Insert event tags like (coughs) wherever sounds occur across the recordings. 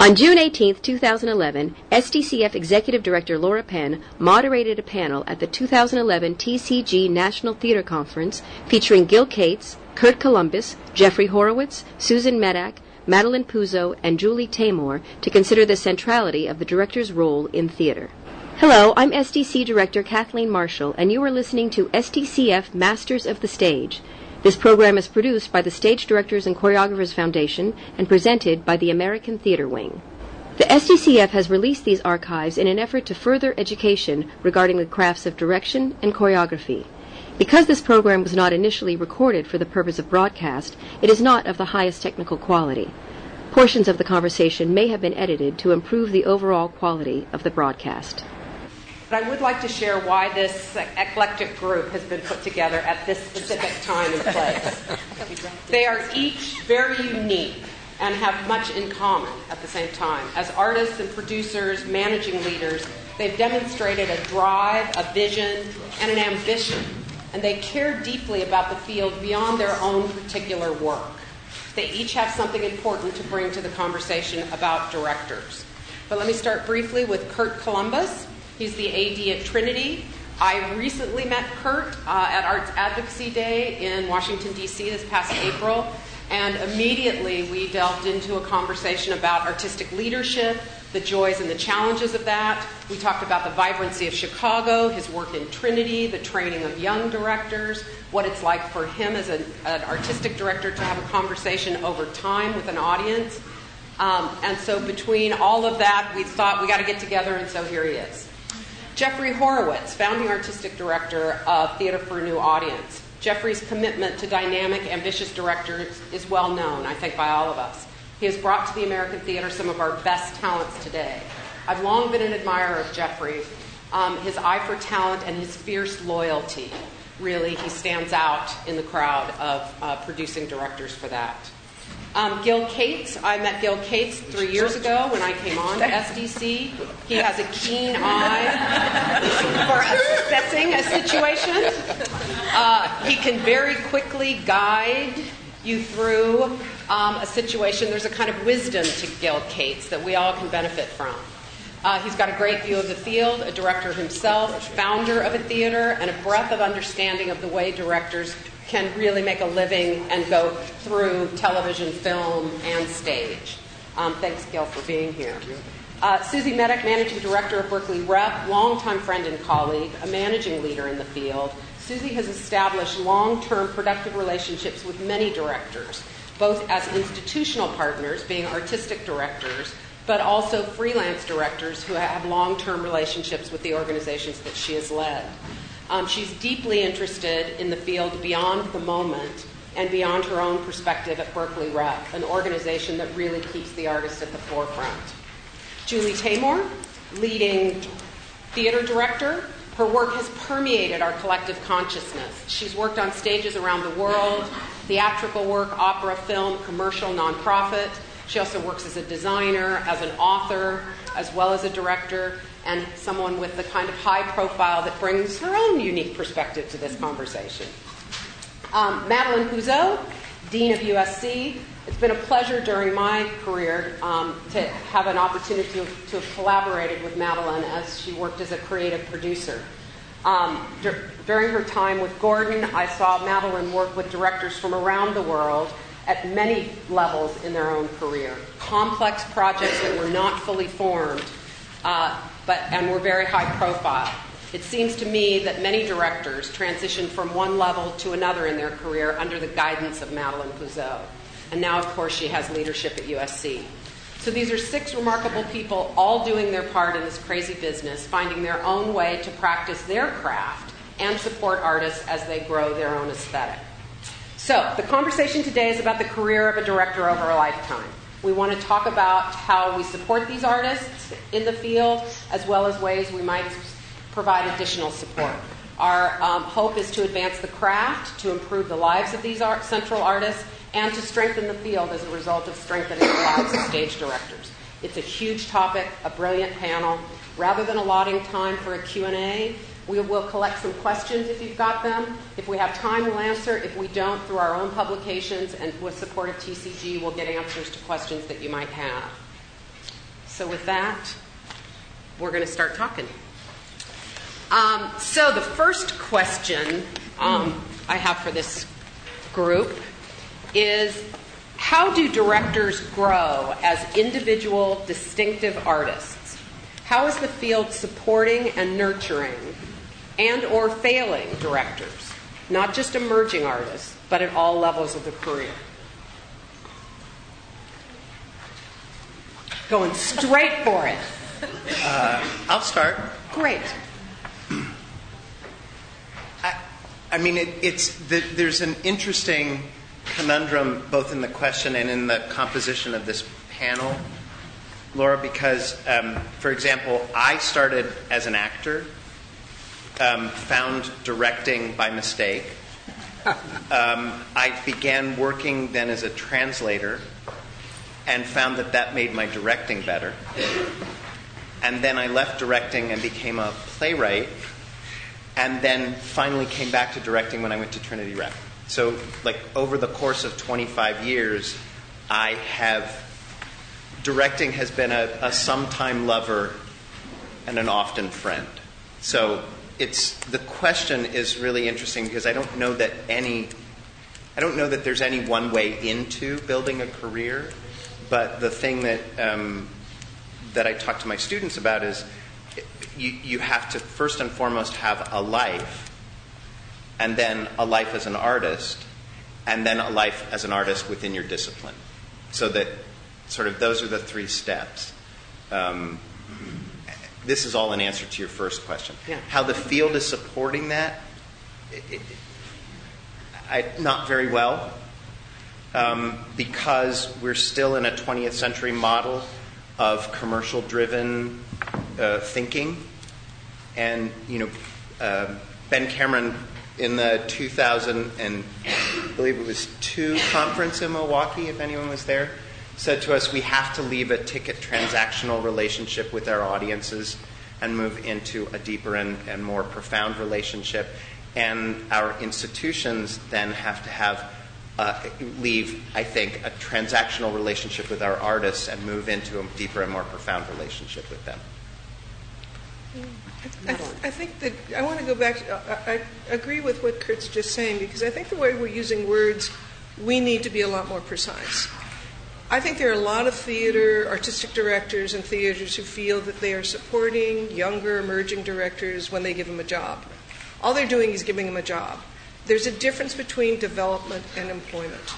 On June 18, 2011, SDCF Executive Director Laura Penn moderated a panel at the 2011 TCG National Theater Conference featuring Gil Cates, Kurt Columbus, Jeffrey Horowitz, Susan Medak, Madeline Puzo, and Julie Taymor to consider the centrality of the director's role in theater. Hello, I'm SDC Director Kathleen Marshall, and you are listening to SDCF Masters of the Stage. This program is produced by the Stage Directors and Choreographers Foundation and presented by the American Theater Wing. The SDCF has released these archives in an effort to further education regarding the crafts of direction and choreography. Because this program was not initially recorded for the purpose of broadcast, it is not of the highest technical quality. Portions of the conversation may have been edited to improve the overall quality of the broadcast. But I would like to share why this eclectic group has been put together at this specific time and place. they are each very unique and have much in common at the same time. As artists and producers, managing leaders, they've demonstrated a drive, a vision, and an ambition. And they care deeply about the field beyond their own particular work. They each have something important to bring to the conversation about directors. But let me start briefly with Kurt Columbus. He's the AD at Trinity. I recently met Kurt uh, at Arts Advocacy Day in Washington, D.C. this past April, and immediately we delved into a conversation about artistic leadership, the joys and the challenges of that. We talked about the vibrancy of Chicago, his work in Trinity, the training of young directors, what it's like for him as an, an artistic director to have a conversation over time with an audience. Um, and so, between all of that, we thought we got to get together, and so here he is. Jeffrey Horowitz, founding artistic director of Theater for a New Audience. Jeffrey's commitment to dynamic, ambitious directors is well known, I think, by all of us. He has brought to the American theater some of our best talents today. I've long been an admirer of Jeffrey. Um, his eye for talent and his fierce loyalty, really, he stands out in the crowd of uh, producing directors for that. Um, Gil Cates, I met Gil Cates three years ago when I came on to SDC. He has a keen eye for assessing a situation. Uh, he can very quickly guide you through um, a situation. There's a kind of wisdom to Gil Cates that we all can benefit from. Uh, he's got a great view of the field, a director himself, founder of a theater, and a breadth of understanding of the way directors can really make a living and go through television, film, and stage. Um, thanks, Gil, for being here. Uh, Susie Medak, Managing Director of Berkeley Rep, longtime friend and colleague, a managing leader in the field. Susie has established long term productive relationships with many directors, both as institutional partners, being artistic directors, but also freelance directors who have long term relationships with the organizations that she has led. Um, she's deeply interested in the field beyond the moment and beyond her own perspective at Berkeley Rep, an organization that really keeps the artist at the forefront. Julie Taymor, leading theater director. Her work has permeated our collective consciousness. She's worked on stages around the world, theatrical work, opera, film, commercial, nonprofit. She also works as a designer, as an author, as well as a director and someone with the kind of high profile that brings her own unique perspective to this conversation. Um, Madeline Puzo, Dean of USC. It's been a pleasure during my career um, to have an opportunity to, to, have collaborated with Madeline as she worked as a creative producer. Um, dur- during her time with Gordon, I saw Madeline work with directors from around the world at many levels in their own career. Complex projects that were not fully formed uh, but, and were very high profile. It seems to me that many directors transition from one level to another in their career under the guidance of Madeline Puzo. And now, of course, she has leadership at USC. So these are six remarkable people all doing their part in this crazy business, finding their own way to practice their craft and support artists as they grow their own aesthetic. So the conversation today is about the career of a director over a lifetime. We want to talk about how we support these artists in the field, as well as ways we might provide additional support. Our um, hope is to advance the craft, to improve the lives of these art, central artists, and to strengthen the field as a result of strengthening the lives of stage directors. It's a huge topic, a brilliant panel. Rather than allotting time for a Q&A, we will collect some questions if you've got them. If we have time, we'll answer. If we don't, through our own publications and with support of TCG, we'll get answers to questions that you might have. So, with that, we're going to start talking. Um, so, the first question um, I have for this group is How do directors grow as individual, distinctive artists? How is the field supporting and nurturing and or failing directors, not just emerging artists, but at all levels of the career? Going straight for it. Uh, I'll start. Great. I, I mean, it, it's the, there's an interesting conundrum both in the question and in the composition of this panel, Laura, because, um, for example, I started as an actor, um, found directing by mistake. Um, I began working then as a translator and found that that made my directing better. And then I left directing and became a playwright, and then finally came back to directing when I went to Trinity Rep. So, like, over the course of 25 years, I have, directing has been a, a sometime lover and an often friend. So, it's, the question is really interesting because I don't know that any, I don't know that there's any one way into building a career. But the thing that um, that I talk to my students about is you, you have to first and foremost have a life, and then a life as an artist, and then a life as an artist within your discipline. So that sort of those are the three steps. Um, this is all an answer to your first question. Yeah. How the field is supporting that, it, I, not very well um, because we're still in a 20th century model of commercial driven uh, thinking. And, you know, uh, Ben Cameron in the 2000 and I believe it was two conference in Milwaukee, if anyone was there, said to us, we have to leave a ticket transactional relationship with our audiences and move into a deeper and, and more profound relationship. And our institutions then have to have uh, leave, I think, a transactional relationship with our artists and move into a deeper and more profound relationship with them. I, th- I think that I want to go back. To, I, I agree with what Kurt's just saying because I think the way we're using words, we need to be a lot more precise. I think there are a lot of theater, artistic directors, and theaters who feel that they are supporting younger, emerging directors when they give them a job. All they're doing is giving them a job. There's a difference between development and employment.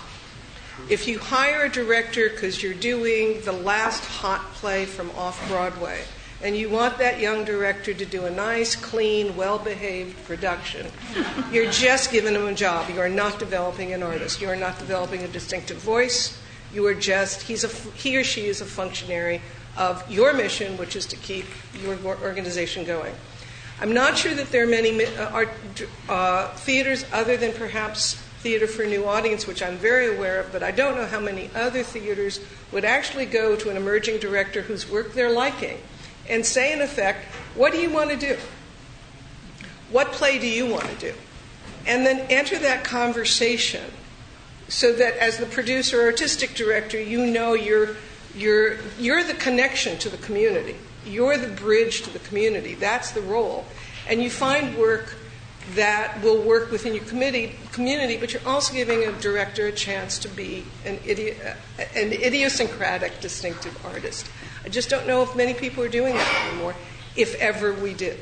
If you hire a director because you're doing the last hot play from off Broadway, and you want that young director to do a nice, clean, well behaved production, you're just giving them a job. You are not developing an artist. You are not developing a distinctive voice. You are just, he's a, he or she is a functionary of your mission, which is to keep your organization going. I'm not sure that there are many uh, art, uh, theaters other than perhaps Theater for a New Audience, which I'm very aware of, but I don't know how many other theaters would actually go to an emerging director whose work they're liking and say, in effect, What do you want to do? What play do you want to do? And then enter that conversation so that as the producer or artistic director, you know you're, you're, you're the connection to the community. You're the bridge to the community. That's the role. And you find work that will work within your committee, community, but you're also giving a director a chance to be an, idi- an idiosyncratic, distinctive artist. I just don't know if many people are doing that anymore, if ever we did.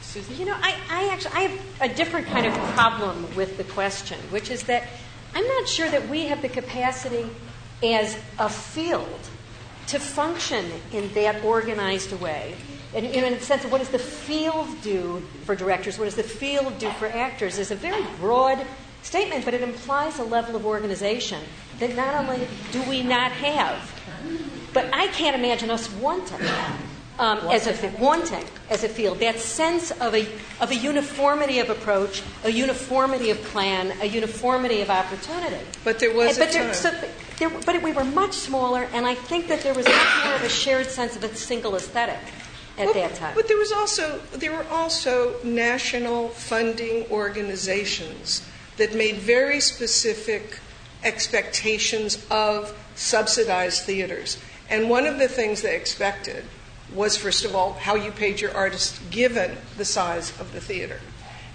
Susan? You know, I, I actually I have a different kind of problem with the question, which is that I'm not sure that we have the capacity as a field to function in that organized way. And in a sense of what does the field do for directors, what does the field do for actors, is a very broad statement, but it implies a level of organization that not only do we not have, but I can't imagine us wanting. Um, as a wanting as a field that sense of a of a uniformity of approach, a uniformity of plan, a uniformity of opportunity. But there was but a there. So there, but we were much smaller, and I think that there was much more of a shared sense of a single aesthetic at well, that time. But there was also there were also national funding organizations that made very specific expectations of subsidized theaters. And one of the things they expected was, first of all, how you paid your artist given the size of the theater.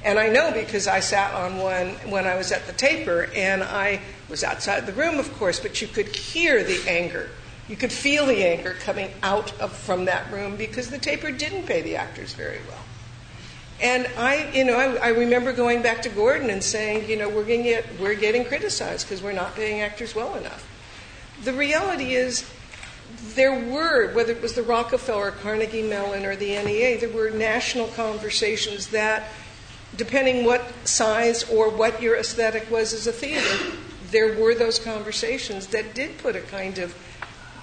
And I know because I sat on one when I was at the taper, and I was outside the room, of course, but you could hear the anger. You could feel the anger coming out of, from that room because the taper didn't pay the actors very well. And I, you know, I, I remember going back to Gordon and saying, you know, we're getting, get, we're getting criticized because we're not paying actors well enough. The reality is, there were, whether it was the Rockefeller, Carnegie Mellon, or the NEA, there were national conversations that, depending what size or what your aesthetic was as a theater, there were those conversations that did put a kind of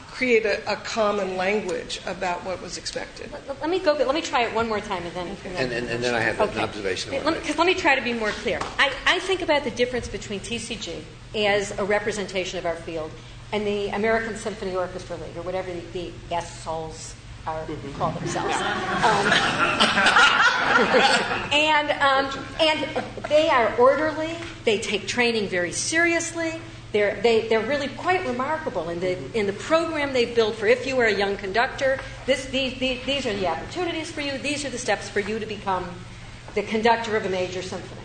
create a, a, common language about what was expected. Let, let, me go. Let me try it one more time, and then and then, and, and then I have okay. an observation. Because let, let, me try to be more clear. I, I think about the difference between TCG as a representation of our field and the American Symphony Orchestra League, or whatever the, the SSOLs are mm-hmm. call themselves. Um, (laughs) and um, and they are orderly. They take training very seriously. They're, they, they're really quite remarkable in the, in the program they've built for if you are a young conductor, this, these, these, these are the opportunities for you, these are the steps for you to become the conductor of a major symphony.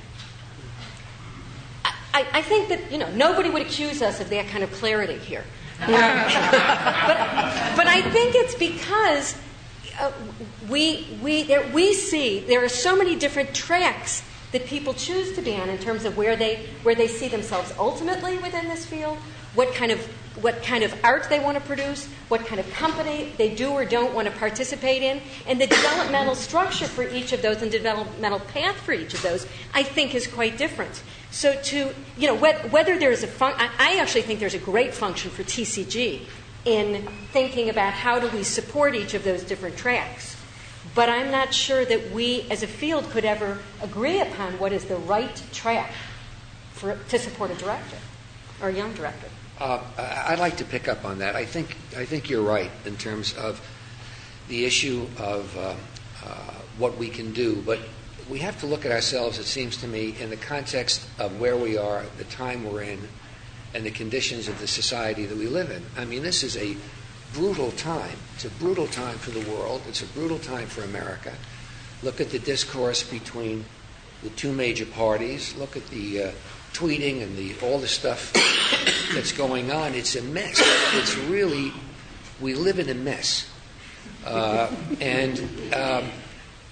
I, I think that, you know, nobody would accuse us of that kind of clarity here. (laughs) but, but I think it's because uh, we, we, there, we see there are so many different tracks that people choose to be on in terms of where they, where they see themselves ultimately within this field, what kind of what kind of art they want to produce, what kind of company they do or don't want to participate in, and the developmental structure for each of those and developmental path for each of those, I think, is quite different. So, to you know, whether there's a fun, I actually think there's a great function for TCG in thinking about how do we support each of those different tracks. But I'm not sure that we as a field could ever agree upon what is the right track for, to support a director or a young director. Uh, I'd like to pick up on that. I think, I think you're right in terms of the issue of uh, uh, what we can do, but we have to look at ourselves, it seems to me, in the context of where we are, the time we're in, and the conditions of the society that we live in. I mean, this is a brutal time. It's a brutal time for the world. It's a brutal time for America. Look at the discourse between the two major parties. Look at the uh, tweeting and the all the stuff (coughs) that's going on. It's a mess. It's really we live in a mess, uh, and um,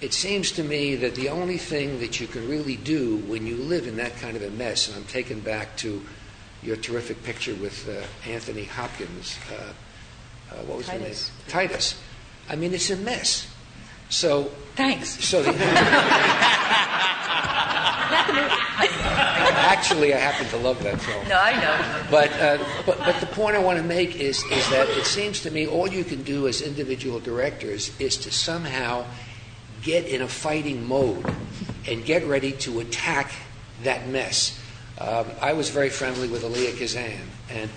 it seems to me that the only thing that you can really do when you live in that kind of a mess, and I'm taken back to your terrific picture with uh, Anthony Hopkins. Uh, uh, what was Titus. name? Titus. I mean, it's a mess. So thanks. So the, (laughs) actually, I happen to love that film. No, I know. But, uh, but but the point I want to make is is that it seems to me all you can do as individual directors is to somehow get in a fighting mode and get ready to attack that mess. Um, I was very friendly with Elia Kazan, and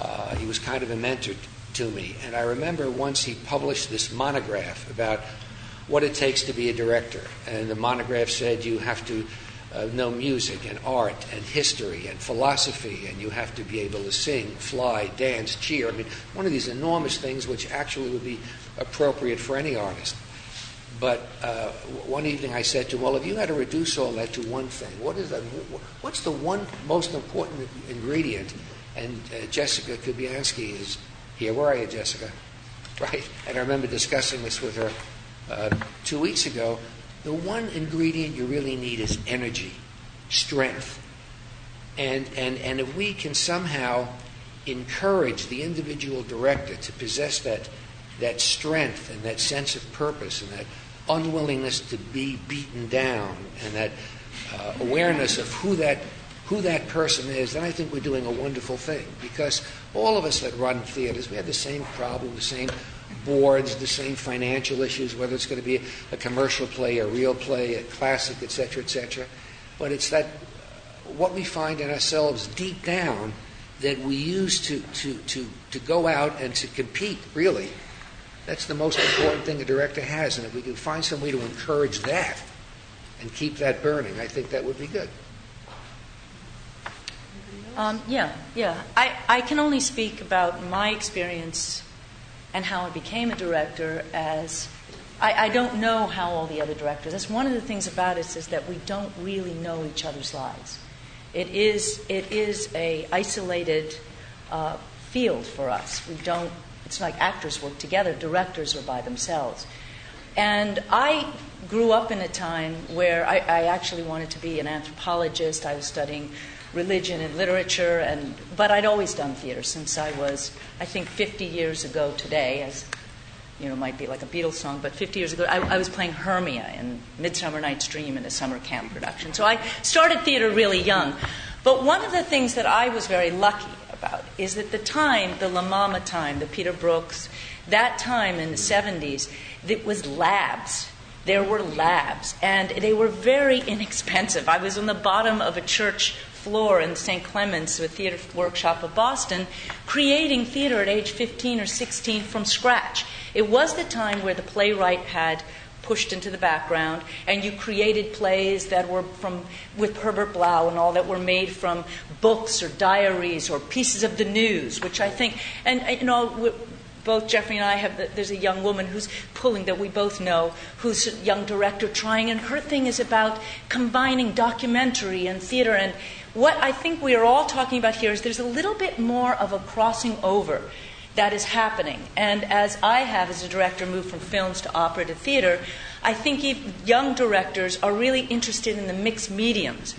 uh, he was kind of a mentor to me. And I remember once he published this monograph about what it takes to be a director. And the monograph said you have to uh, know music and art and history and philosophy, and you have to be able to sing, fly, dance, cheer. I mean, one of these enormous things which actually would be appropriate for any artist. But uh, one evening I said to him, Well, if you had to reduce all that to one thing, what is that? What's the one most important ingredient? And uh, Jessica Kubzansky is here. Where are you, Jessica? (laughs) Right? And I remember discussing this with her uh, two weeks ago. The one ingredient you really need is energy, strength. And, and, and if we can somehow encourage the individual director to possess that, that strength and that sense of purpose and that unwillingness to be beaten down and that uh, awareness of who that who that person is, then I think we're doing a wonderful thing. Because all of us that run theaters, we have the same problem, the same boards, the same financial issues, whether it's going to be a commercial play, a real play, a classic, etc., etc. But it's that what we find in ourselves deep down that we use to, to, to, to go out and to compete, really. That's the most important thing a director has. And if we can find some way to encourage that and keep that burning, I think that would be good. Um, yeah, yeah. I, I can only speak about my experience and how I became a director as I, I, don't know how all the other directors. That's one of the things about us is that we don't really know each other's lives. It is it is a isolated uh, field for us. We don't. It's like actors work together. Directors are by themselves. And I grew up in a time where I, I actually wanted to be an anthropologist. I was studying religion and literature, and but I'd always done theater since I was, I think, 50 years ago today, as you know, might be like a Beatles song, but 50 years ago, I, I, was playing Hermia in Midsummer Night's Dream in a summer camp production. So I started theater really young. But one of the things that I was very lucky is that the time, the La Mama time, the Peter Brooks, that time in the 70s, it was labs. There were labs, and they were very inexpensive. I was on the bottom of a church floor in St. Clement's, a theater workshop of Boston, creating theater at age 15 or 16 from scratch. It was the time where the playwright had pushed into the background, and you created plays that were from with Herbert Blau and all that were made from books or diaries or pieces of the news, which I think, and you know, both Jeffrey and I have, there's a young woman who's pulling that we both know, who's a young director trying, and her thing is about combining documentary and theater. And what I think we are all talking about here is there's a little bit more of a crossing over that is happening. And as I have, as a director, moved from films to opera to theater, I think young directors are really interested in the mixed mediums.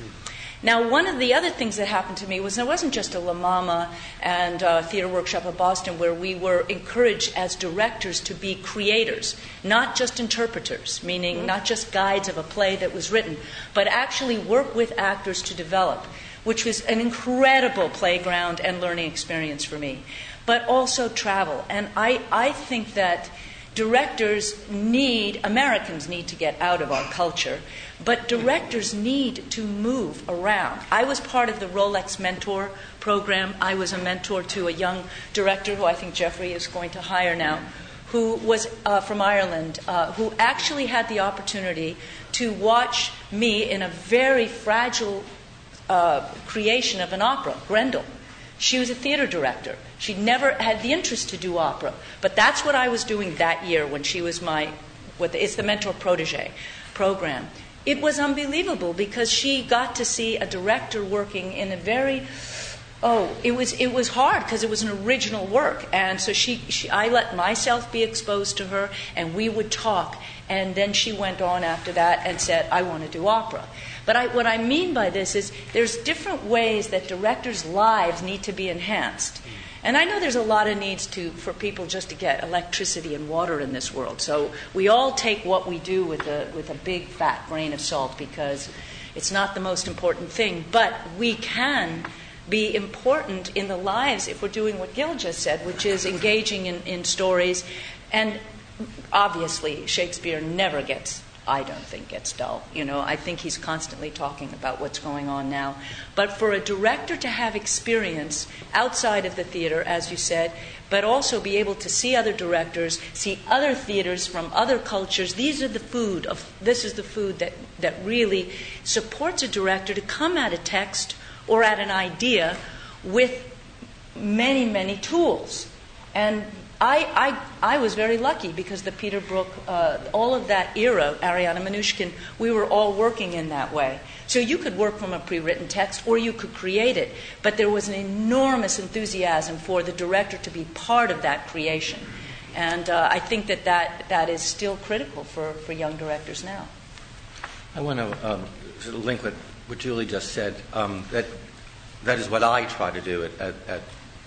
Now, one of the other things that happened to me was there wasn't just a La Mama and uh, theater workshop of Boston where we were encouraged as directors to be creators, not just interpreters, meaning not just guides of a play that was written, but actually work with actors to develop, which was an incredible playground and learning experience for me, but also travel. And I, I think that directors need, Americans need to get out of our culture, but directors need to move around. I was part of the Rolex Mentor program. I was a mentor to a young director who I think Jeffrey is going to hire now, who was uh, from Ireland, uh, who actually had the opportunity to watch me in a very fragile uh, creation of an opera, Grendel. She was a theater director. She never had the interest to do opera, but that's what I was doing that year when she was my. The, it's the mentor protege program. It was unbelievable because she got to see a director working in a very oh it was it was hard because it was an original work and so she, she i let myself be exposed to her and we would talk and then she went on after that and said i want to do opera but I, what I mean by this is there's different ways that directors' lives need to be enhanced. And I know there's a lot of needs to, for people just to get electricity and water in this world. So we all take what we do with a, with a big fat grain of salt because it's not the most important thing. But we can be important in the lives if we're doing what Gil just said, which is engaging in, in stories. And obviously, Shakespeare never gets I don't think gets dull. You know, I think he's constantly talking about what's going on now. But for a director to have experience outside of the theater, as you said, but also be able to see other directors, see other theaters from other cultures, these are the food of this is the food that, that really supports a director to come at a text or at an idea with many, many tools. And I, I, I was very lucky because the Peter Brook, uh, all of that era, Ariana Mnouchkine, we were all working in that way. So you could work from a pre written text or you could create it, but there was an enormous enthusiasm for the director to be part of that creation. And uh, I think that, that that is still critical for, for young directors now. I want to um, link with what Julie just said. Um, that, that is what I try to do at, at, at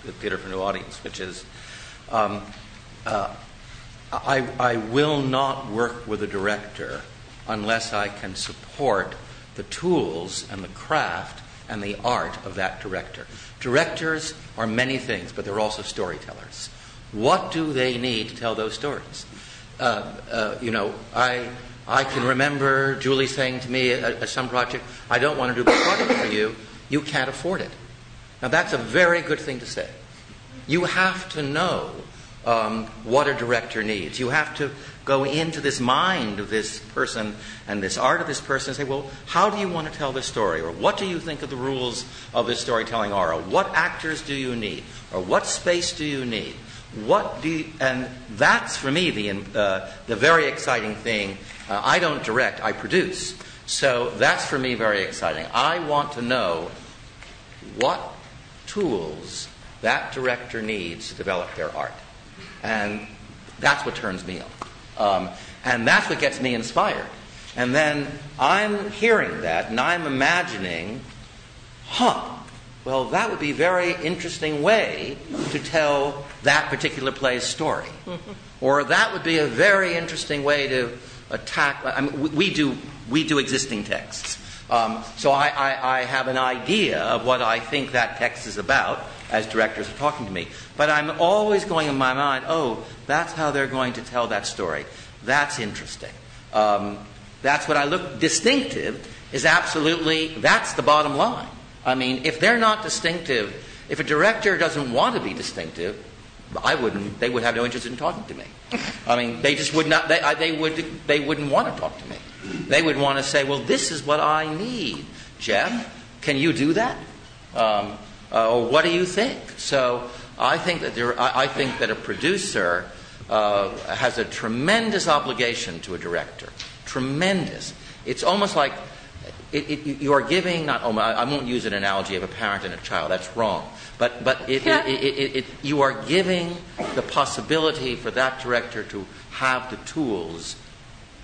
the Theater for New Audience, which is um, uh, I, I will not work with a director unless I can support the tools and the craft and the art of that director. Directors are many things, but they're also storytellers. What do they need to tell those stories? Uh, uh, you know, I, I can remember Julie saying to me at, at some project, I don't want to do a project for you, you can't afford it. Now, that's a very good thing to say. You have to know um, what a director needs. You have to go into this mind of this person and this art of this person and say, well, how do you want to tell this story? Or what do you think of the rules of this storytelling are? Or what actors do you need? Or what space do you need? what do you, and that's for me the, uh, the very exciting thing. Uh, I don't direct, I produce. So that's for me very exciting. I want to know what tools that director needs to develop their art. And that's what turns me on. Um, and that's what gets me inspired. And then I'm hearing that and I'm imagining, huh, well, that would be a very interesting way to tell that particular play's story. (laughs) or that would be a very interesting way to attack. I mean, we do, we do existing texts. Um, so I, I, I, have an idea of what I think that text is about as directors are talking to me. But I'm always going in my mind, oh, that's how they're going to tell that story. That's interesting. Um, that's what I look distinctive is absolutely that's the bottom line. I mean, if they're not distinctive, if a director doesn't want to be distinctive, I wouldn't. They would have no interest in talking to me. I mean, they just would not. They, they would. They wouldn't want to talk to me. They would want to say, "Well, this is what I need, Jeff. Can you do that? Um, uh, or what do you think?" So I think that there. I, I think that a producer uh, has a tremendous obligation to a director. Tremendous. It's almost like it, it, you are giving not oh, I won't use an analogy of a parent and a child that's wrong but but it, you are giving the possibility for that director to have the tools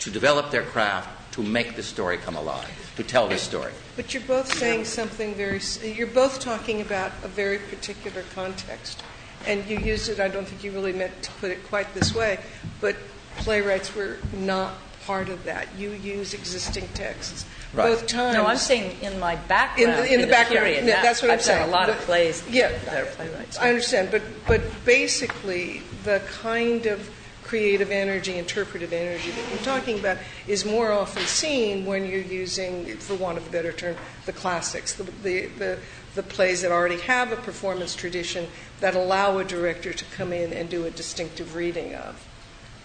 to develop their craft to make the story come alive to tell this story but you're both saying something very you're both talking about a very particular context and you used it I don't think you really meant to put it quite this way but playwrights were not part of that you use existing texts Right. both times. No, I'm saying in my background. In the, in the background, period. yeah, that's what I've I'm saying. done a lot of But- plays. Yeah, that are playwrights. I understand, but but basically, the kind of creative energy, interpretive energy that you're talking about is more often seen when you're using, for want of a better term, the classics, the the the, the plays that already have a performance tradition that allow a director to come in and do a distinctive reading of.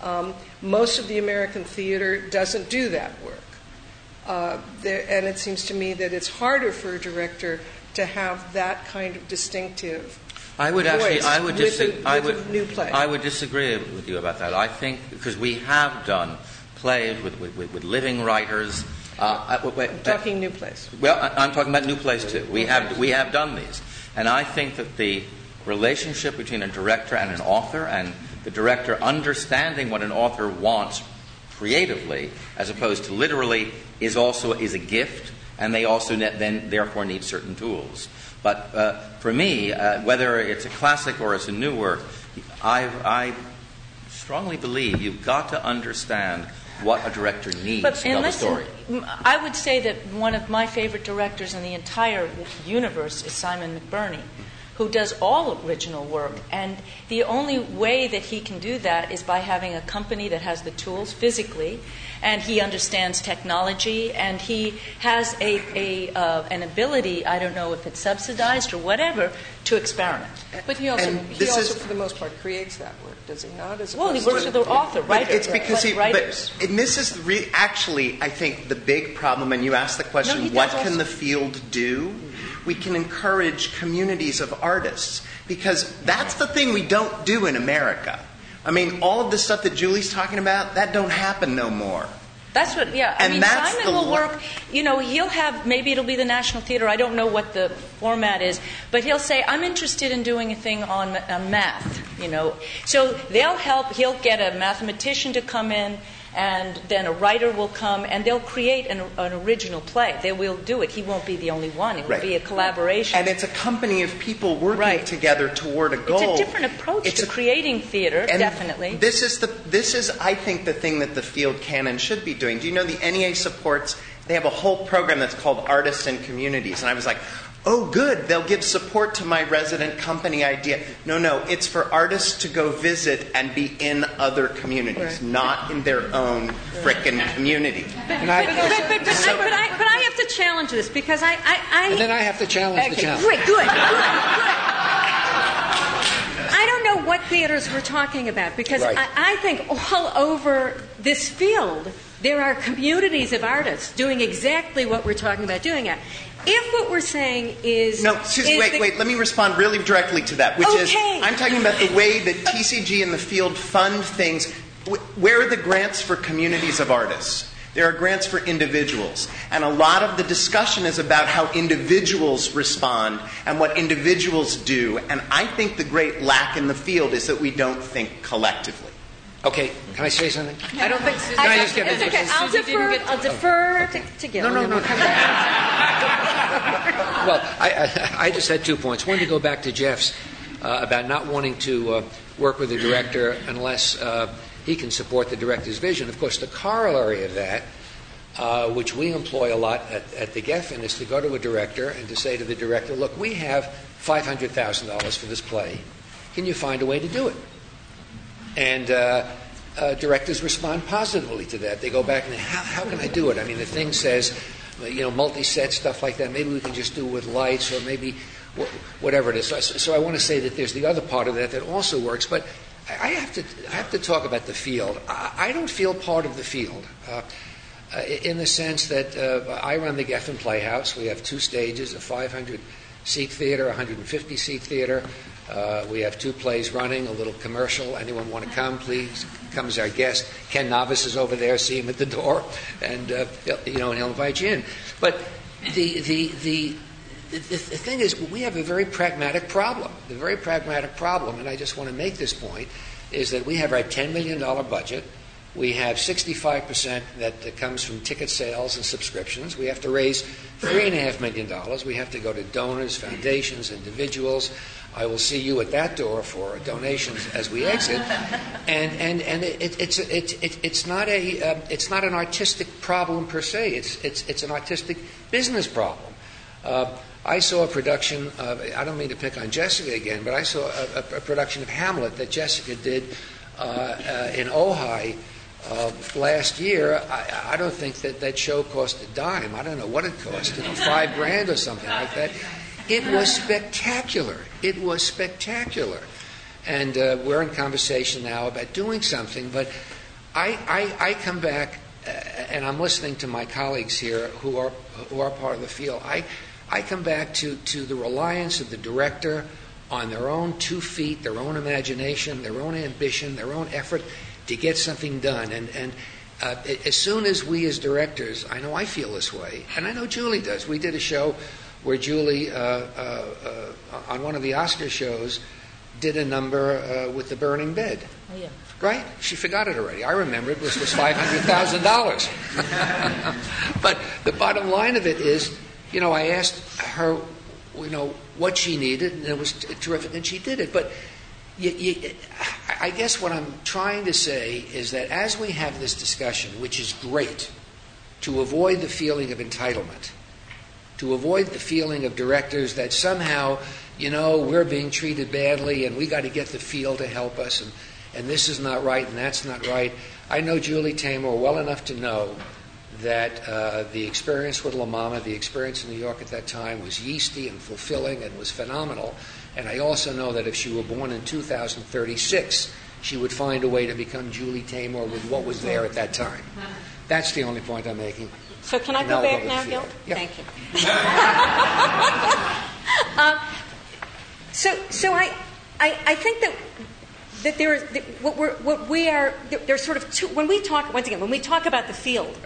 Um, most of the American theater doesn't do that work. Uh, there, and it seems to me that it's harder for a director to have that kind of distinctive. I would actually, I would, with dis- a- I with would, a new play. I would disagree with you about that. I think because we have done plays with, with, with, with living writers. Uh, I- wait, I'm uh, talking new plays. well, I- I'm talking about new plays too. We have we have done these, and I think that the relationship between a director and an author, and the director understanding what an author wants creatively, as opposed to literally, is also is a gift, and they also ne- then therefore need certain tools. But uh, for me, uh, whether it's a classic or it's a new work, I, I strongly believe you've got to understand what a director needs But to tell listen, story. I would say that one of my favorite directors in the entire universe is Simon McBurney, who does all original work. And the only way that he can do that is by having a company that has the tools physically, and he understands technology, and he has a, a uh, an ability. I don't know if it's subsidized or whatever to experiment. But he also, he also is- for the most part, creates that work, does he not? As Well, he works with the author, But writer. it's because he. writers. But and this is re- actually, I think, the big problem. And you asked the question, No, what can also- the field do? We can encourage communities of artists because that's the thing we don't do in America. I mean, all of the stuff that Julie's talking about, that don't happen no more. That's what, yeah. I And mean, that's Simon will work. You know, he'll have maybe it'll be the National Theater. I don't know what the format is, but he'll say, "I'm interested in doing a thing on uh, math." You know, so they'll help. He'll get a mathematician to come in. And then a writer will come and they'll create an, an original play. They will do it. He won't be the only one. It will Right. be a collaboration. And it's a company of people working Right. together toward a goal. it's a different approach It's to a- creating theater, And definitely. This is the this is I think the thing that the field can and should be doing. Do you know the NEA supports? They have a whole program that's called Artists and Communities, and I was like. Oh, good. They'll give support to my resident company idea. No, no. It's for artists to go visit and be in other communities, Right. not in their own frickin' community. And, I, But, but, but, I, but, I, but I have to challenge this because I. I, I and then I have to challenge the challenge. Good, good, good, good. I don't know what theaters we're talking about because Right. I, I think all over this field there are communities of artists doing exactly what we're talking about doing. It. If what we're saying is No, Susie, is wait, the- wait. Let me respond really directly to that, which is I'm talking about the way that TCG and the field fund things. Where are the grants for communities of artists? There are grants for individuals. And a lot of the discussion is about how individuals respond and what individuals do. And I think the great lack in the field is that we don't think collectively. Okay, can I say something? I don't think Susie. Can I just get It's a- okay. I'll Susie didn't defer. get to- I'll defer to, to Gil. No, no, and then no. we'll come back. (laughs) Well, I, I, I just had two points. One to go back to Jeff's uh, about not wanting to uh, work with the director unless uh, he can support the director's vision. Of course, the corollary of that, uh, which we employ a lot at, at the Geffen, is to go to a director and to say to the director, look, we have $500,000 for this play. Can you find a way to do it? And uh, uh, directors respond positively to that. They go back and how, how can I do it? I mean, the thing says, you know, multi-set stuff like that. Maybe we can just do it with lights, or maybe wh- whatever it is. So, so I want to say that there's the other part of that that also works. But I have to I have to talk about the field. I, I don't feel part of the field. Uh, in the sense that uh, I run the Geffen Playhouse. We have two stages, a 500 seat theater, 150 seat theater. Uh, we have two plays running, a little commercial. Anyone want to come, please come as our guest. Ken Novice is over there, see him at the door, and uh, you know, and he'll invite you in. But the, the, the, the, thing is, we have a very pragmatic problem. The very pragmatic problem, and I just want to make this point, is that we have our $10 million budget. We have 65% that comes from ticket sales and subscriptions. We have to raise $3.5 million. We have to go to donors, foundations, individuals. I will see you at that door for donations as we exit. And, and, and it, it's, it, it, it's, not a, uh, it's not an artistic problem per se, it's, it's, it's an artistic business problem. Uh, I saw a production of, I don't mean to pick on Jessica again, but I saw a, a, a production of Hamlet that Jessica did uh, uh, in Ojai uh, last year. I, I don't think that that show cost a dime. I don't know what it cost, you know, five grand or something like that. It was spectacular. It was spectacular. And uh, we're in conversation now about doing something, but I, I, I come back uh, and I'm listening to my colleagues here who are, who are part of the field. I, I come back to, to the reliance of the director on their own two feet, their own imagination, their own ambition, their own effort to get something done. And, and uh, as soon as we as directors, I know I feel this way, and I know Julie does. We did a show where Julie, uh, uh, uh, on one of the Oscar shows, did a number uh, with the burning bed. Oh, yeah. Right? She forgot it already. I remember it was, was $500,000. (laughs) but the bottom line of it is, you know, I asked her, you know, what she needed, and it was t- terrific, and she did it. But you, you, I guess what I'm trying to say is that as we have this discussion, which is great, to avoid the feeling of entitlement, to avoid the feeling of directors that somehow, you know, we're being treated badly and we got to get the field to help us and, and this is not right and that's not right. I know Julie Taymor well enough to know that uh, the experience with La Mama, the experience in New York at that time was yeasty and fulfilling and was phenomenal. And I also know that if she were born in 2036, she would find a way to become Julie Taymor with what was there at that time. That's the only point I'm making. So can I go back now, Gil? Yeah. Thank you. (laughs) Um, so, so I, I, I think that that there is that what we're what we are there- there's sort of two when we talk once again when we talk about the field,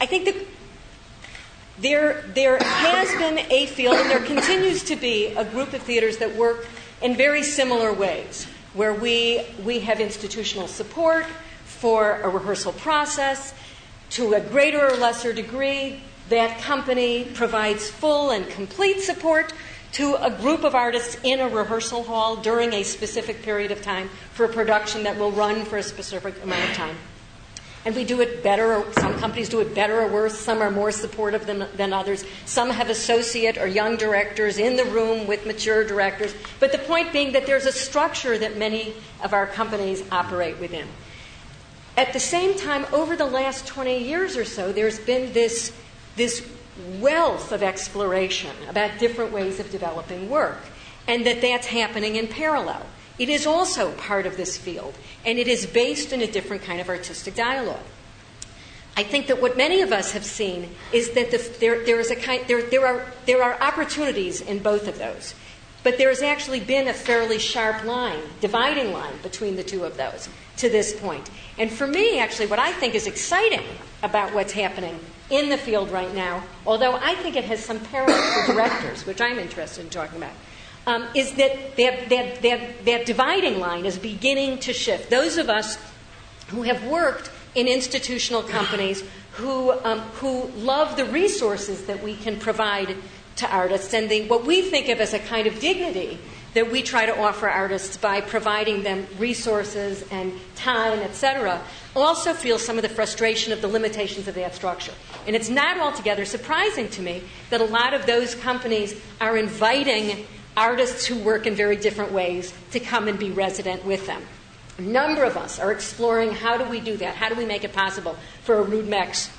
I think that there there has been a field and there continues to be a group of theaters that work in very similar ways where we we have institutional support for a rehearsal process to a greater or lesser degree that company provides full and complete support to a group of artists in a rehearsal hall during a specific period of time for a production that will run for a specific amount of time. And we do it better, some companies do it better or worse. Some are more supportive than, than others. Some have associate or young directors in the room with mature directors. But the point being that there's a structure that many of our companies operate within. At the same time, over the last 20 years or so, there's been this, this wealth of exploration about different ways of developing work, and that that's happening in parallel. It is also part of this field, and it is based in a different kind of artistic dialogue. I think that what many of us have seen is that the, there, there, is a kind, there, there, are, there are opportunities in both of those. But there has actually been a fairly sharp line, dividing line between the two of those to this point. And for me, actually, what I think is exciting about what's happening in the field right now, although I think it has some parallels for (coughs) directors, which I'm interested in talking about, um, is that that, that, that that dividing line is beginning to shift. Those of us who have worked in institutional companies who, um, who love the resources that we can provide to artists and the, what we think of as a kind of dignity that we try to offer artists by providing them resources and time, etc., also feel some of the frustration of the limitations of that structure. And it's not altogether surprising to me that a lot of those companies are inviting artists who work in very different ways to come and be resident with them. A number of us are exploring how do we do that? How do we make it possible for a Rude Mechs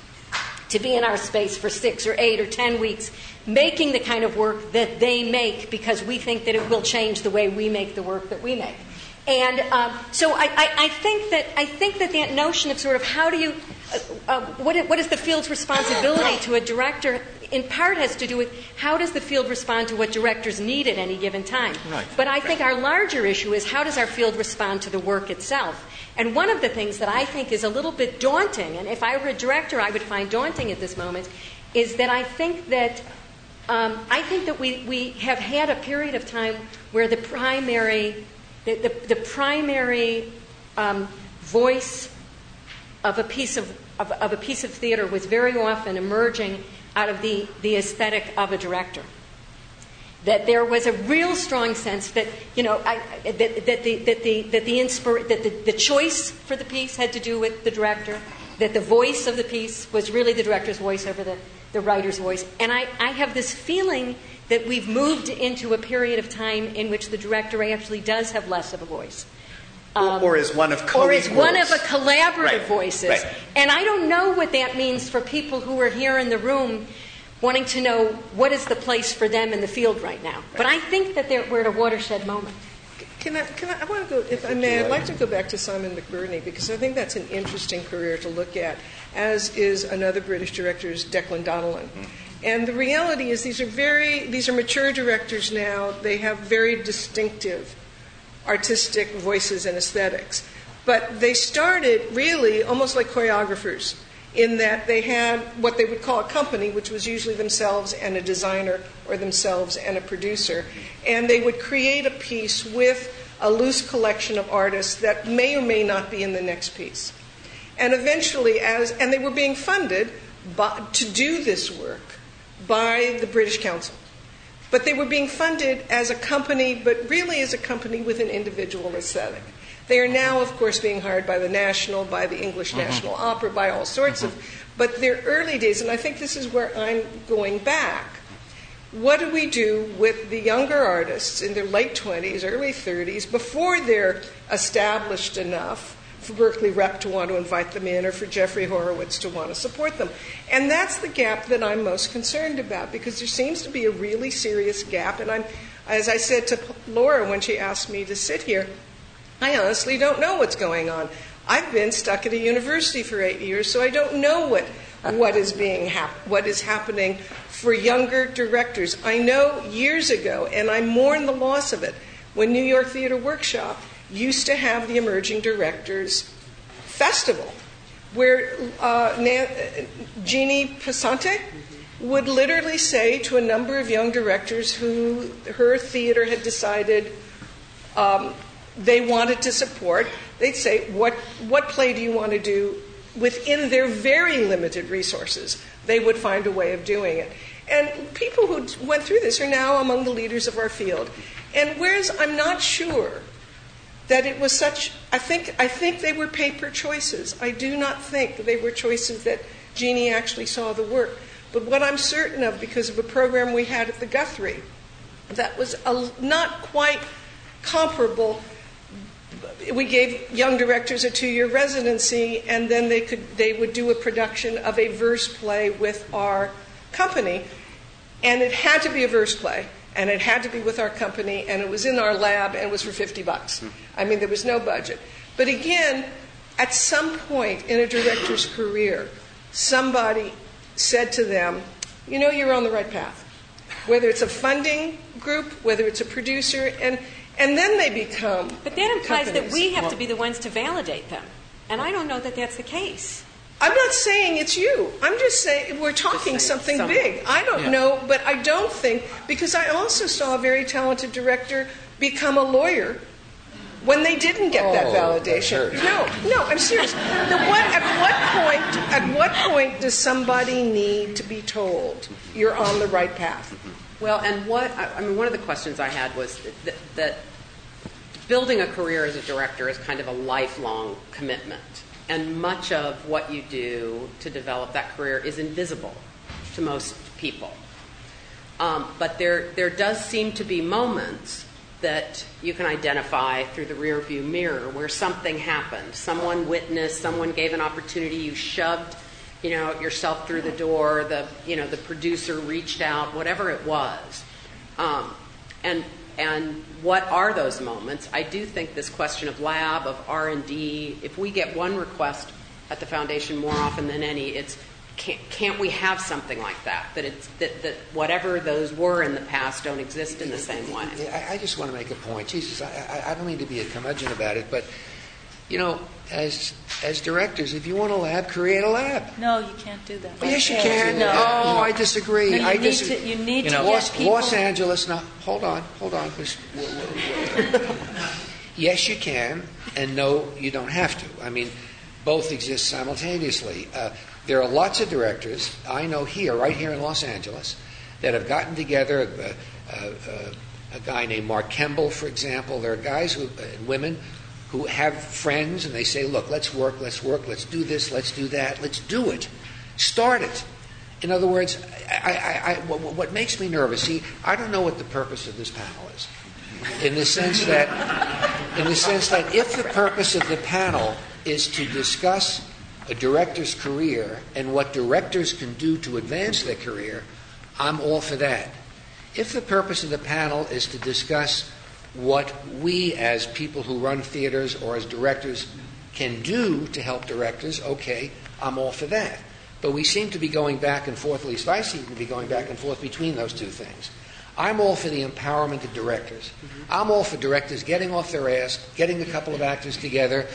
to be in our space for six or eight or ten weeks, making the kind of work that they make because we think that it will change the way we make the work that we make. And um, so I, I, I, think that I think that that notion of sort of how do you uh, uh, what, what is the field's responsibility to a director in part has to do with how does the field respond to what directors need at any given time. Right. But I think our larger issue is how does our field respond to the work itself. And one of the things that I think is a little bit daunting, and if I were a director, I would find daunting at this moment, is that I think that um, I think that we, we have had a period of time where the primary the, the, the primary um, voice of a piece of, of, of, a piece of theater was very often emerging out of the, the aesthetic of a director. That there was a real strong sense that you know I, that, that the that the that the inspir- that the, the choice for the piece had to do with the director. That the voice of the piece was really the director's voice over the, the writer's voice. And I, I have this feeling that we've moved into a period of time in which the director actually does have less of a voice. Um, or, or is one of or is one of a collaborative right. voices. Right. And I don't know what that means for people who are here in the room wanting to know what is the place for them in the field right now. But I think that we're at a watershed moment. Can I, can I, I want to go, if I may, I'd like to go back to Simon McBurney because I think that's an interesting career to look at, as is another British director, Declan Donnellan. Mm-hmm. And the reality is these are very these are mature directors now. They have very distinctive artistic voices and aesthetics. But they started really almost like choreographers in that they had what they would call a company, which was usually themselves and a designer or themselves and a producer. And they would create a piece with a loose collection of artists that may or may not be in the next piece. And eventually, as and they were being funded by, to do this work by the British Council. But they were being funded as a company, but really as a company with an individual aesthetic. They are now, of course, being hired by the National, by the English uh-huh. National Opera, by all sorts uh-huh. of. But their early days, and I think this is where I'm going back. What do we do with the younger artists in their late 20s, early 30s, before they're established enough for Berkeley Rep to want to invite them in or for Jeffrey Horowitz to want to support them. And that's the gap that I'm most concerned about because there seems to be a really serious gap. And I'm, as I said to Laura when she asked me to sit here, I honestly don't know what's going on. I've been stuck at a university for eight years, so I don't know what what is being hap- what is happening for younger directors. I know years ago, and I mourn the loss of it, when New York Theater Workshop used to have the Emerging Directors Festival, where uh, Jeannie Passanante would literally say to a number of young directors who her theater had decided um, they wanted to support, they'd say, what, what play do you want to do? Within their very limited resources, they would find a way of doing it. And people who went through this are now among the leaders of our field. And whereas I'm not sure that it was such I think I think they were paper choices. I do not think they were choices that Jeannie actually saw the work. But what I'm certain of because of a program we had at the Guthrie that was a, not quite comparable we gave young directors a two-year residency and then they could they would do a production of a verse play with our company and it had to be a verse play and it had to be with our company, and it was in our lab, and it was for 50 bucks. I mean, there was no budget. But again, at some point in a director's career, somebody said to them, you know, you're on the right path. Whether it's a funding group, whether it's a producer, and, and then they become. But that implies companies. that we have to be the ones to validate them. And I don't know that that's the case. I'm not saying it's you. I'm just saying we're talking something someone. big. I don't Yeah. know, but I don't think because I also saw a very talented director become a lawyer when they didn't get that Oh, that validation. No, no, I'm serious. The what, at what point? At what point does somebody need to be told you're on the right path? Well, and what, I I mean, one of the questions I had was that, building a career as a director is kind of a lifelong commitment. And much of what you do to develop that career is invisible to most people. Um, but there, there does seem to be moments that you can identify through the rearview mirror where something happened. Someone witnessed, someone gave an opportunity, you shoved, you know, yourself through the door, the, you know, the producer reached out, whatever it was. Um, and, and what are those moments? I do think this question of lab, of R&D, if we get one request at the foundation more often than any, it's can't, can't we have something like that? That it's that, that whatever those were in the past don't exist in the same way. I, I just want to make a point. Jesus, I, I, I don't mean to be a curmudgeon about it, but you know, as as directors, if you want a lab, create a lab. No, you can't do that. Oh, yes, you can. No. Oh, I disagree. No, you I need disagree. to- you need You to know, get Los, people. Los Angeles. Now, hold on, hold on. Miss- yes, you can, and no, you don't have to. I mean, both exist simultaneously. Uh, there are lots of directors I know here, right here in Los Angeles, that have gotten together. Uh, uh, uh, a guy named Mark Kemble, for example. There are guys who, and women who have friends, and they say, "Look, let's work, let's work, let's do this, let's do that, let's do it, start it." In other words, I, I, I, what, makes me nervous, see, I don't know what the purpose of this panel is. In the sense that, in the sense that if the purpose of the panel is to discuss a director's career and what directors can do to advance their career, I'm all for that. If the purpose of the panel is to discuss what we as people who run theaters or as directors can do to help directors, okay, I'm all for that. But we seem to be going back and forth, at least I seem to be going back and forth between those two things. I'm all for the empowerment of directors. Mm-hmm. I'm all for directors getting off their ass, getting a couple of actors together,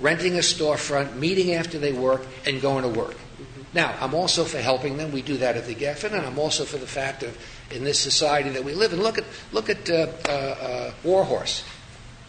renting a storefront, meeting after they work, and going to work. Mm-hmm. Now, I'm also for helping them. We do that at the Geffen, and I'm also for the fact of in this society that we live in. Look at look at uh, uh, uh, Warhorse.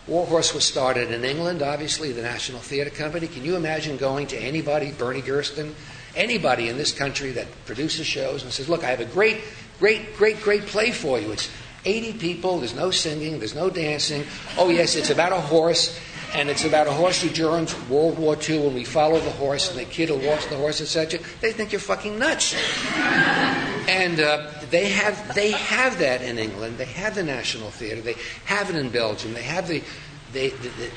Warhorse was started in England, obviously, the National Theatre Company. Can you imagine going to anybody, Bernie Gersten, anybody in this country that produces shows and says, Look, I have a great, great, great, great play for you. It's 80 people, there's no singing, there's no dancing. Oh, yes, it's about a horse, and it's about a horse who joins World War II, and we follow the horse, and the kid who walks the horse, etc. They think you're fucking nuts. And uh, they have they have that in England. They have the National Theatre. They have it in Belgium. They have the they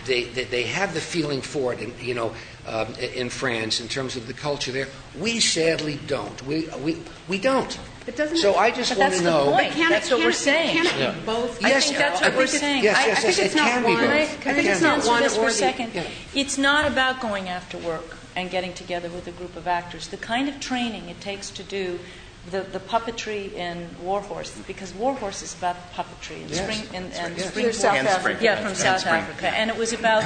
they, they, they have the feeling for it. and you know, um, in France in terms of the culture there. We sadly don't. We we we don't. But doesn't so it- I just But want that's to the know. point. Can That's it, what can we're it- saying. Can it Yeah. be both? I Yes, think that's I what we're it- saying. yes, I, yes, I think yes, it's it not can be one. both. Can I It just can be answer for One or a the- second? yeah. It's not about going after work and getting together with a group of actors. The kind of training it takes to do the, the puppetry in Warhorse, because Warhorse is about puppetry and Yes, spring and, right, and yes. spring. You're South And Africa. Spring. Yeah, from And South Spring. Africa. And it was about,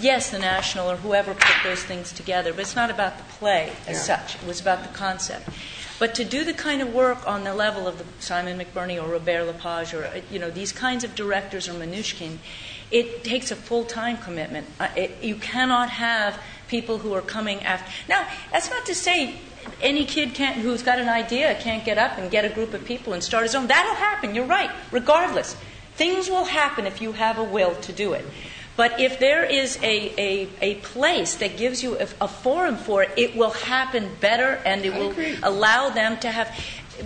yes, the national or whoever put those things together, but it's not about the play as Yeah. such. It was about the concept. But to do the kind of work on the level of the Simon McBurney or Robert Lepage or uh, you know these kinds of directors or Mnouchkine, it takes a full time commitment. Uh, it, you cannot have people who are coming after. Now, that's not to say any kid can't, who's got an idea can't get up and get a group of people and start his own. That'll happen. You're right. Regardless, things will happen if you have a will to do it. But if there is a, a, a place that gives you a, a forum for it, it will happen better and it will allow them to have.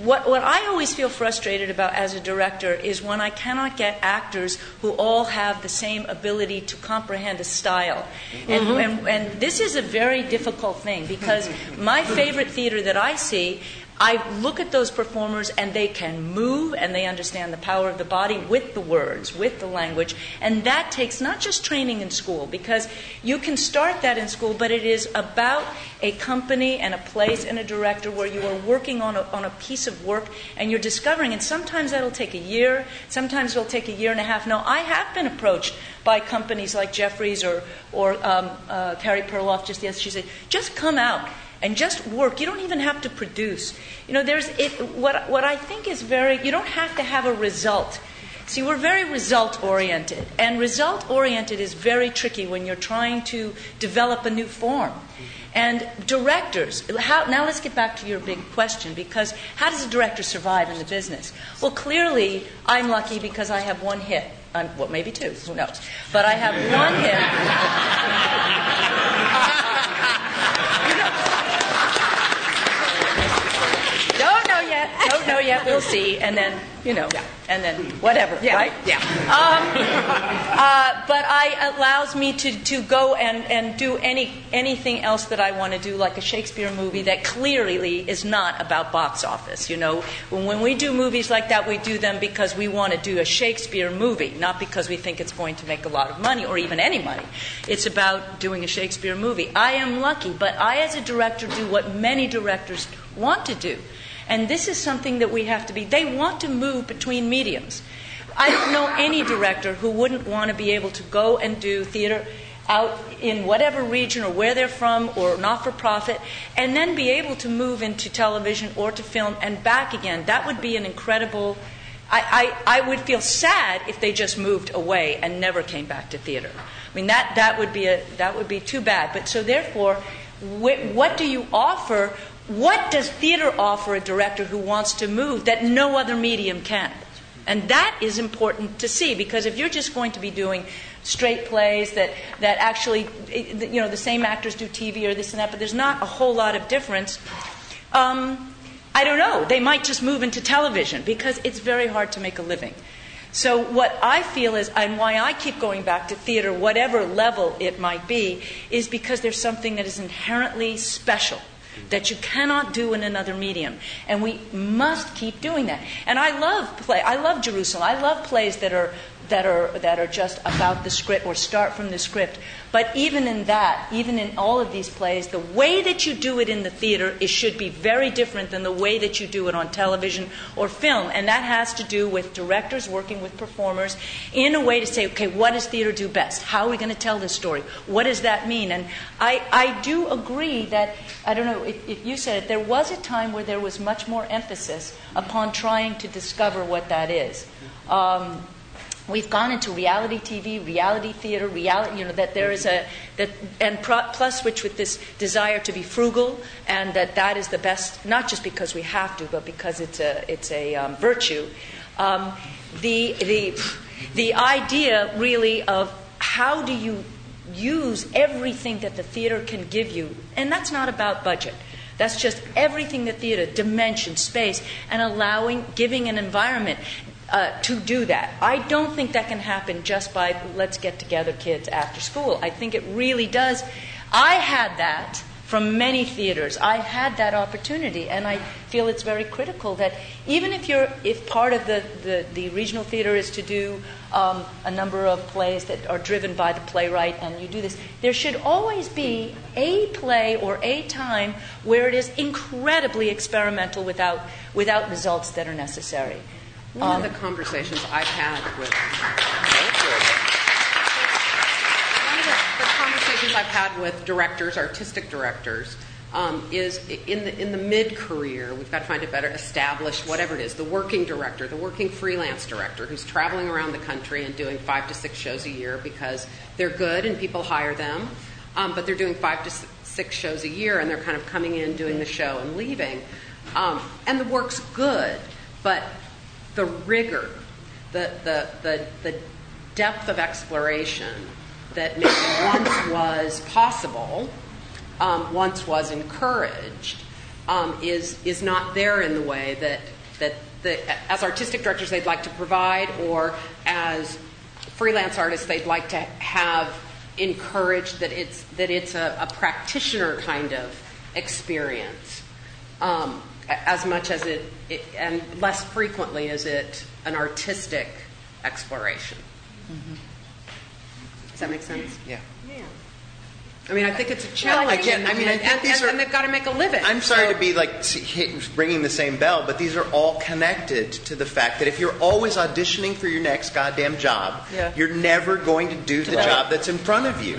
What, what I always feel frustrated about as a director is when I cannot get actors who all have the same ability to comprehend a style. And, mm-hmm. and, and this is a very difficult thing because my favorite theater that I see I look at those performers and they can move and they understand the power of the body with the words, with the language. And that takes not just training in school, because you can start that in school, but it is about a company and a place and a director where you are working on a, on a piece of work and you're discovering. And sometimes that'll take a year, sometimes it'll take a year and a half. Now, I have been approached by companies like Jeffries or, or um, uh, Carey Perloff just yesterday. She said, just come out and just work. You don't even have to produce. You know, there's it, what, what I think is very, you don't have to have a result. See, we're very result oriented, and result oriented is very tricky when you're trying to develop a new form. And directors, how, now let's get back to your big question because how does a director survive in the business? Well, clearly, I'm lucky because I have one hit. Um, well, maybe two, who knows? But I have one hit. (laughs) Don't know yet. (laughs) Don't know yet. We'll see. And then, you know, yeah. and then whatever, yeah. right? Yeah. Um, uh, but I allows me to, to go and, and do any anything else that I want to do, like a Shakespeare movie that clearly is not about box office. You know, when, when we do movies like that, we do them because we want to do a Shakespeare movie, not because we think it's going to make a lot of money or even any money. It's about doing a Shakespeare movie. I am lucky, but I, as a director, do what many directors want to do. And this is something that we have to be. They want to move between mediums. I don't know any director who wouldn't want to be able to go and do theater out in whatever region or where they're from or not for profit and then be able to move into television or to film and back again. That would be an incredible. I, I, I would feel sad if they just moved away and never came back to theater. I mean, that, that, would, be a, that would be too bad. But so, therefore, wh- what do you offer what does theater offer a director who wants to move that no other medium can? And that is important to see because if you're just going to be doing straight plays that, that actually, you know, the same actors do TV or this and that, but there's not a whole lot of difference. Um, I don't know. They might just move into television because it's very hard to make a living. So, what I feel is, and why I keep going back to theater, whatever level it might be, is because there's something that is inherently special that you cannot do in another medium. And we must keep doing that. And I love play. I love Jerusalem. I love plays that are that are that are just about the script or start from the script. But even in that, even in all of these plays, the way that you do it in the theater should be very different than the way that you do it on television or film. And that has to do with directors working with performers in a way to say, okay, what does theater do best? How are we going to tell this story? What does that mean? And I, I do agree that, I don't know if, if you said it, there was a time where there was much more emphasis upon trying to discover what that is. Um, we've gone into reality TV, reality theater, reality, you know, that there is a, that, and pro, plus which with this desire to be frugal, and that that is the best, not just because we have to, but because it's a, it's a um, virtue. Um, the, the, the idea really of how do you use everything that the theater can give you, and that's not about budget. That's just everything the theater, dimension, space, and allowing, giving an environment uh, to do that. I don't think that can happen just by let's get together kids after school. I think it really does. I had that from many theaters. I had that opportunity, and I feel it's very critical that even if you're if part of the, the, the regional theater is to do um, a number of plays that are driven by the playwright, and you do this, there should always be a play or a time where it is incredibly experimental without without results that are necessary. One um, of the conversations I've had with one of the, the, conversations I've had with directors, artistic directors, um, is in the in the mid career. We've got to find a better established whatever it is, the working director, the working freelance director, who's traveling around the country and doing five to six shows a year because they're good and people hire them, um, but they're doing five to six shows a year and they're kind of coming in, doing the show, and leaving. Um, and the work's good, but the rigor, the, depth of exploration that maybe (coughs) once was possible, um, once was encouraged, um, is, is not there in the way that, as artistic directors they'd like to provide, or as freelance artists they'd like to have encouraged that it's, that it's a, a practitioner kind of experience. As much as it, it and less frequently is it an artistic exploration. Mm-hmm. Does that make sense? Yeah. Yeah. I mean, I think it's a challenge. Again, I mean, I and, think and, these and, are- and they've got to make a living. I'm sorry So- to be like ringing the same bell, but these are all connected to the fact that if you're always auditioning for your next goddamn job, Yeah. you're never going to do the job that's in front of you,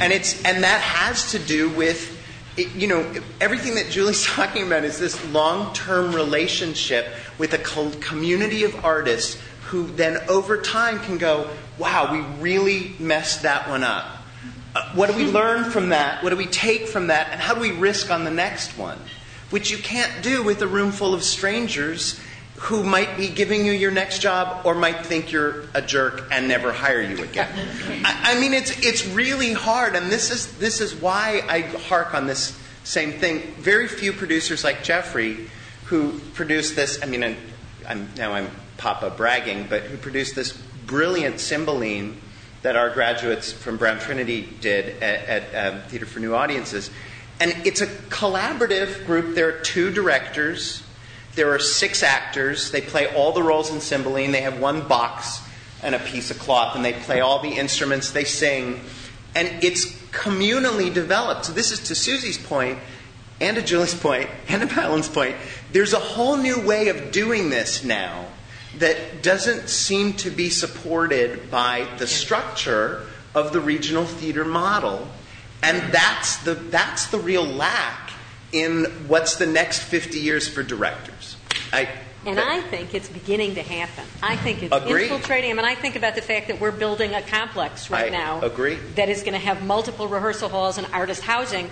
and it's and that has to do with. It, you know, everything that Julie's (laughs) talking about is this long-term relationship with a co- community of artists who then over time can go, wow, we really messed that one up. Uh, what do we (laughs) learn from that? What do we take from that? And how do we risk on the next one? Which you can't do with a room full of strangers who might be giving you your next job or might think you're a jerk and never hire you again. (laughs) I, I mean, it's, it's really hard, and this is, this is why I hark on this same thing. Very few producers like Jeffrey who produced this, I mean, I'm, now I'm Papa bragging, but who produced this brilliant Cymbeline that our graduates from Brown Trinity did at, at um, Theater for New Audiences. And it's a collaborative group. There are two directors, there are six actors. They play all the roles in Cymbeline. They have one box and a piece of cloth, and they play all the instruments, they sing. And it's communally developed. So, this is to Susie's point, and to Julie's point, and to Palin's point. There's a whole new way of doing this now that doesn't seem to be supported by the structure of the regional theater model. And that's the, that's the real lack in what's the next 50 years for directors. I, And I think it's beginning to happen. I think it's Agree. infiltrating. I mean, I think about the fact that we're building a complex right I now. agree. That is going to have multiple rehearsal halls and artist housing,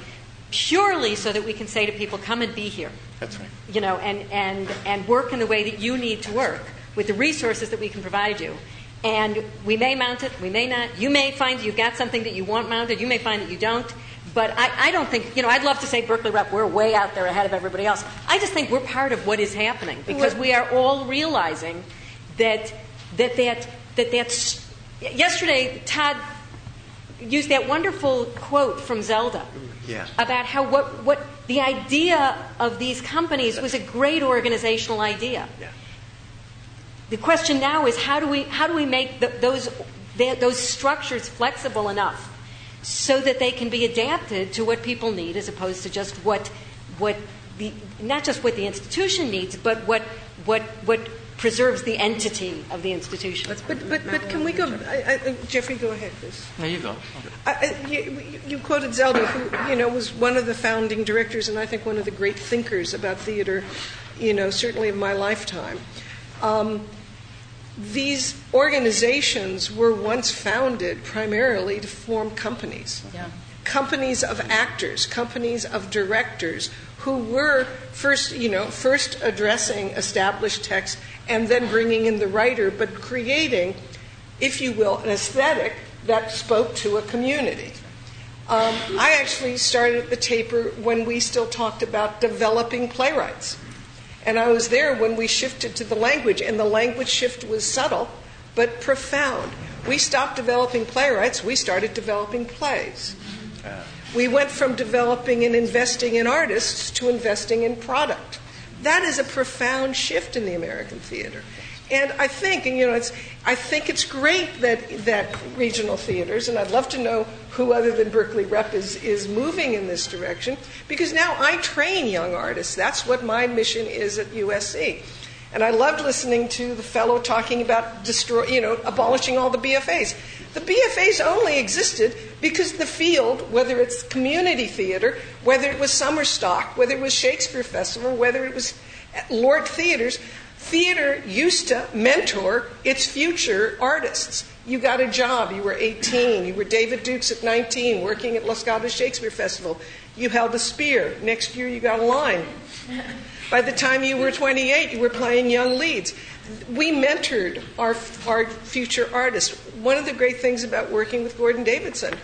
purely so that we can say to people, "Come and be here." that's right. You know, and and and work in the way that you need to work with the resources that we can provide you. And we may mount it, we may not. You may find you've got something that you want mounted. You may find that you don't. But I, I don't think, you know, I'd love to say Berkeley Rep, we're way out there ahead of everybody else. I just think we're part of what is happening because we are all realizing that that that that that's. Yesterday, Todd used that wonderful quote from Zelda Yeah. about how what, what the idea of these companies was a great organizational idea. Yeah. The question now is how do we how do we make the, those the, those structures flexible enough so that they can be adapted to what people need as opposed to just what what the not just what the institution needs but what what what preserves the entity of the institution. But, but, but can we go, I, I, Jeffrey, go ahead, please. There you go. I, I, you, you quoted Zelda, who you know was one of the founding directors, and I think one of the great thinkers about theater, you know, certainly of my lifetime. Um, these organizations were once founded primarily to form companies. Yeah. Companies of actors, companies of directors who were first, you know, first addressing established text and then bringing in the writer, but creating, if you will, an aesthetic that spoke to a community. Um, I actually started the taper when we still talked about developing playwrights. And I was there when we shifted to the language, and the language shift was subtle but profound. We stopped developing playwrights, we started developing plays. We went from developing and investing in artists to investing in product. That is a profound shift in the American theater. And I think, and you know, it's, I think it's great that, that regional theaters, and I'd love to know who other than Berkeley Rep is, is moving in this direction, because now I train young artists. That's what my mission is at USC. And I loved listening to the fellow talking about destroy, you know, abolishing all the BFAs. The BFAs only existed because the field, whether it's community theater, whether it was summer stock, whether it was Shakespeare Festival, whether it was LORT Theaters, theater used to mentor its future artists. You got a job, you were 18, you were David Dukes at 19, working at Los Gatos Shakespeare Festival. You held a spear. Next year, you got a line. By the time you were 28, you were playing young leads. We mentored our, our future artists. One of the great things about working with Gordon Davidson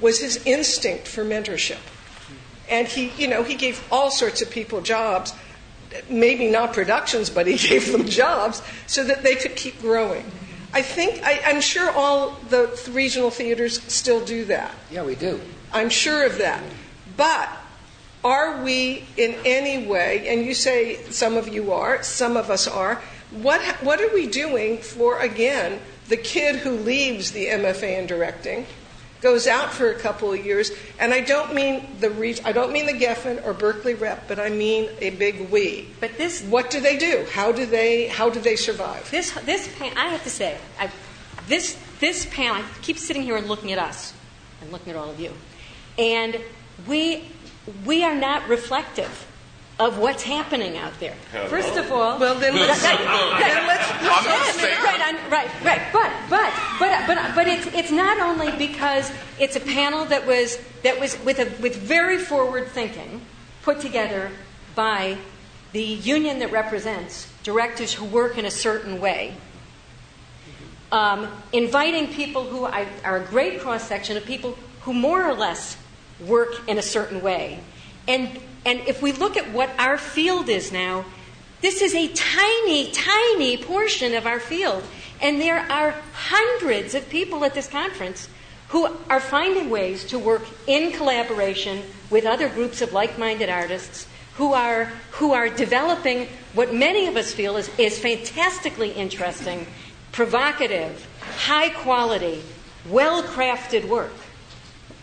was his instinct for mentorship. And he, you know, he gave all sorts of people jobs, maybe not productions, but he (laughs) gave them jobs so that they could keep growing. I think, I, I'm sure all the regional theaters still do that. Yeah, we do. I'm sure of that. But are we in any way, and you say some of you are, some of us are, what, what are we doing for, again, the kid who leaves the MFA in directing, goes out for a couple of years, and I don't mean the re- I don't mean the Geffen or Berkeley rep, but I mean a big we. But this, what do they do? How do they how do they survive? This this pan, I have to say, I, this this panel. I keep sitting here and looking at us, and looking at all of you, and we we are not reflective of what's happening out there. Hello. First of all, well then let's, right, (laughs) then let's, let's right, right, right, right. But but but but but it's it's not only because it's a panel that was that was with a with very forward thinking put together by the union that represents directors who work in a certain way. Um, inviting people who are a great cross section of people who more or less work in a certain way. And, and if we look at what our field is now, this is a tiny, tiny portion of our field. And there are hundreds of people at this conference who are finding ways to work in collaboration with other groups of like minded artists who are, who are developing what many of us feel is, is fantastically interesting, provocative, high quality, well crafted work.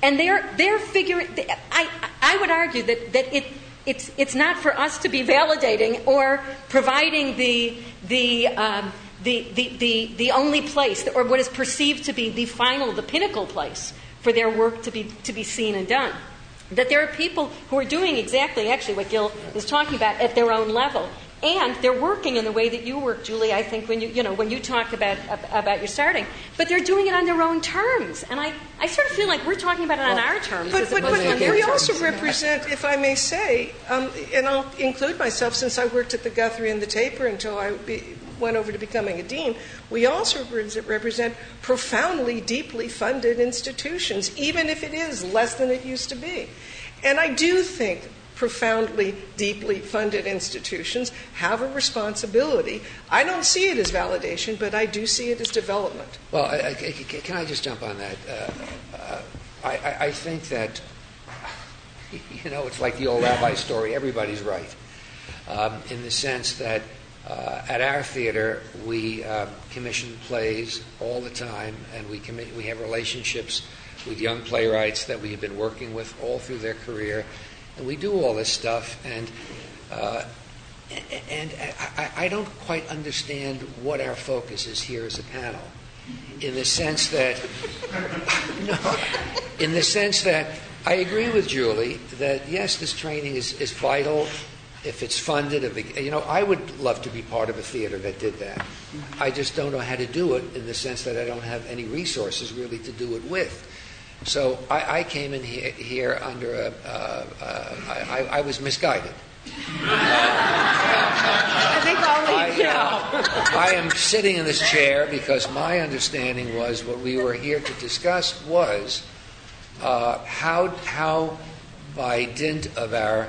And they're, they're figuring, I, I would argue that, that it, it's, not for us to be validating or providing um, the, only place, or what is perceived to be the final, the pinnacle place for their work to be, to be seen and done. That there are people who are doing exactly, actually, what Gil is talking about at their own level. And they're working in the way that you work, Julie. I think when you you know when you talk about about your starting, but they're doing it on their own terms, and I, I sort of feel like we're talking about it on our terms. But, but, but we also represent, if I may say, um, and I'll include myself since I worked at the Guthrie and the Taper until I be, went over to becoming a dean. We also represent profoundly, deeply funded institutions, even if it is less than it used to be. And I do think profoundly, deeply funded institutions have a responsibility. I don't see it as validation, but I do see it as development. Well, I, I, can I just jump on that? Uh, uh, I, I, think that, (laughs) you know, it's like the old rabbi story everybody's right, um, in the sense that uh, at our theater, we uh, commission plays all the time, and we, commi- we have relationships with young playwrights that we have been working with all through their career and we do all this stuff, and uh, and I, I, don't quite understand what our focus is here as a panel, in the sense that (laughs) no, in the sense that I agree with Julie that yes, this training is, is vital if it's funded. If you know, I would love to be part of a theater that did that. I just don't know how to do it in the sense that I don't have any resources really to do it with. So I, I came in here, here under a. Uh, uh, I, I was misguided. I think all we I, uh, I am sitting in this chair because my understanding was what we were here to discuss was uh, how, how, by dint of our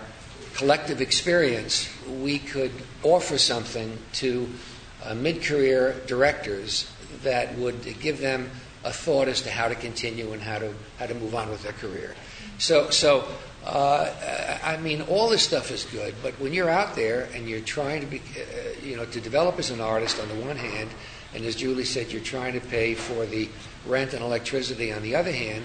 collective experience, we could offer something to uh, mid career directors that would give them a thought as to how to continue and how to how to move on with their career. So so. Uh, I mean, all this stuff is good, but when you're out there and you're trying to be, uh, you know, to develop as an artist on the one hand, and as Julie said, you're trying to pay for the rent and electricity on the other hand,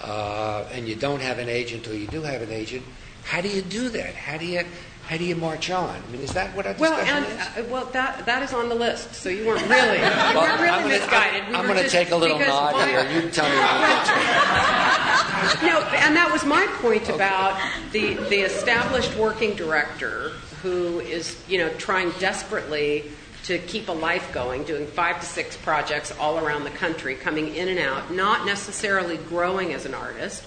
uh, and you don't have an agent or you do have an agent, how do you do that? How do you how do you march on? I mean, is that what I well, and. Uh, well, that that is on the list. So you weren't really, (laughs) you well, weren't really I'm misguided. I'm, we I'm going to take a little nod why, here. You tell me. (laughs) no, and that was my point okay. about the the established working director who is, you know, trying desperately to keep a life going, doing five to six projects all around the country, coming in and out, not necessarily growing as an artist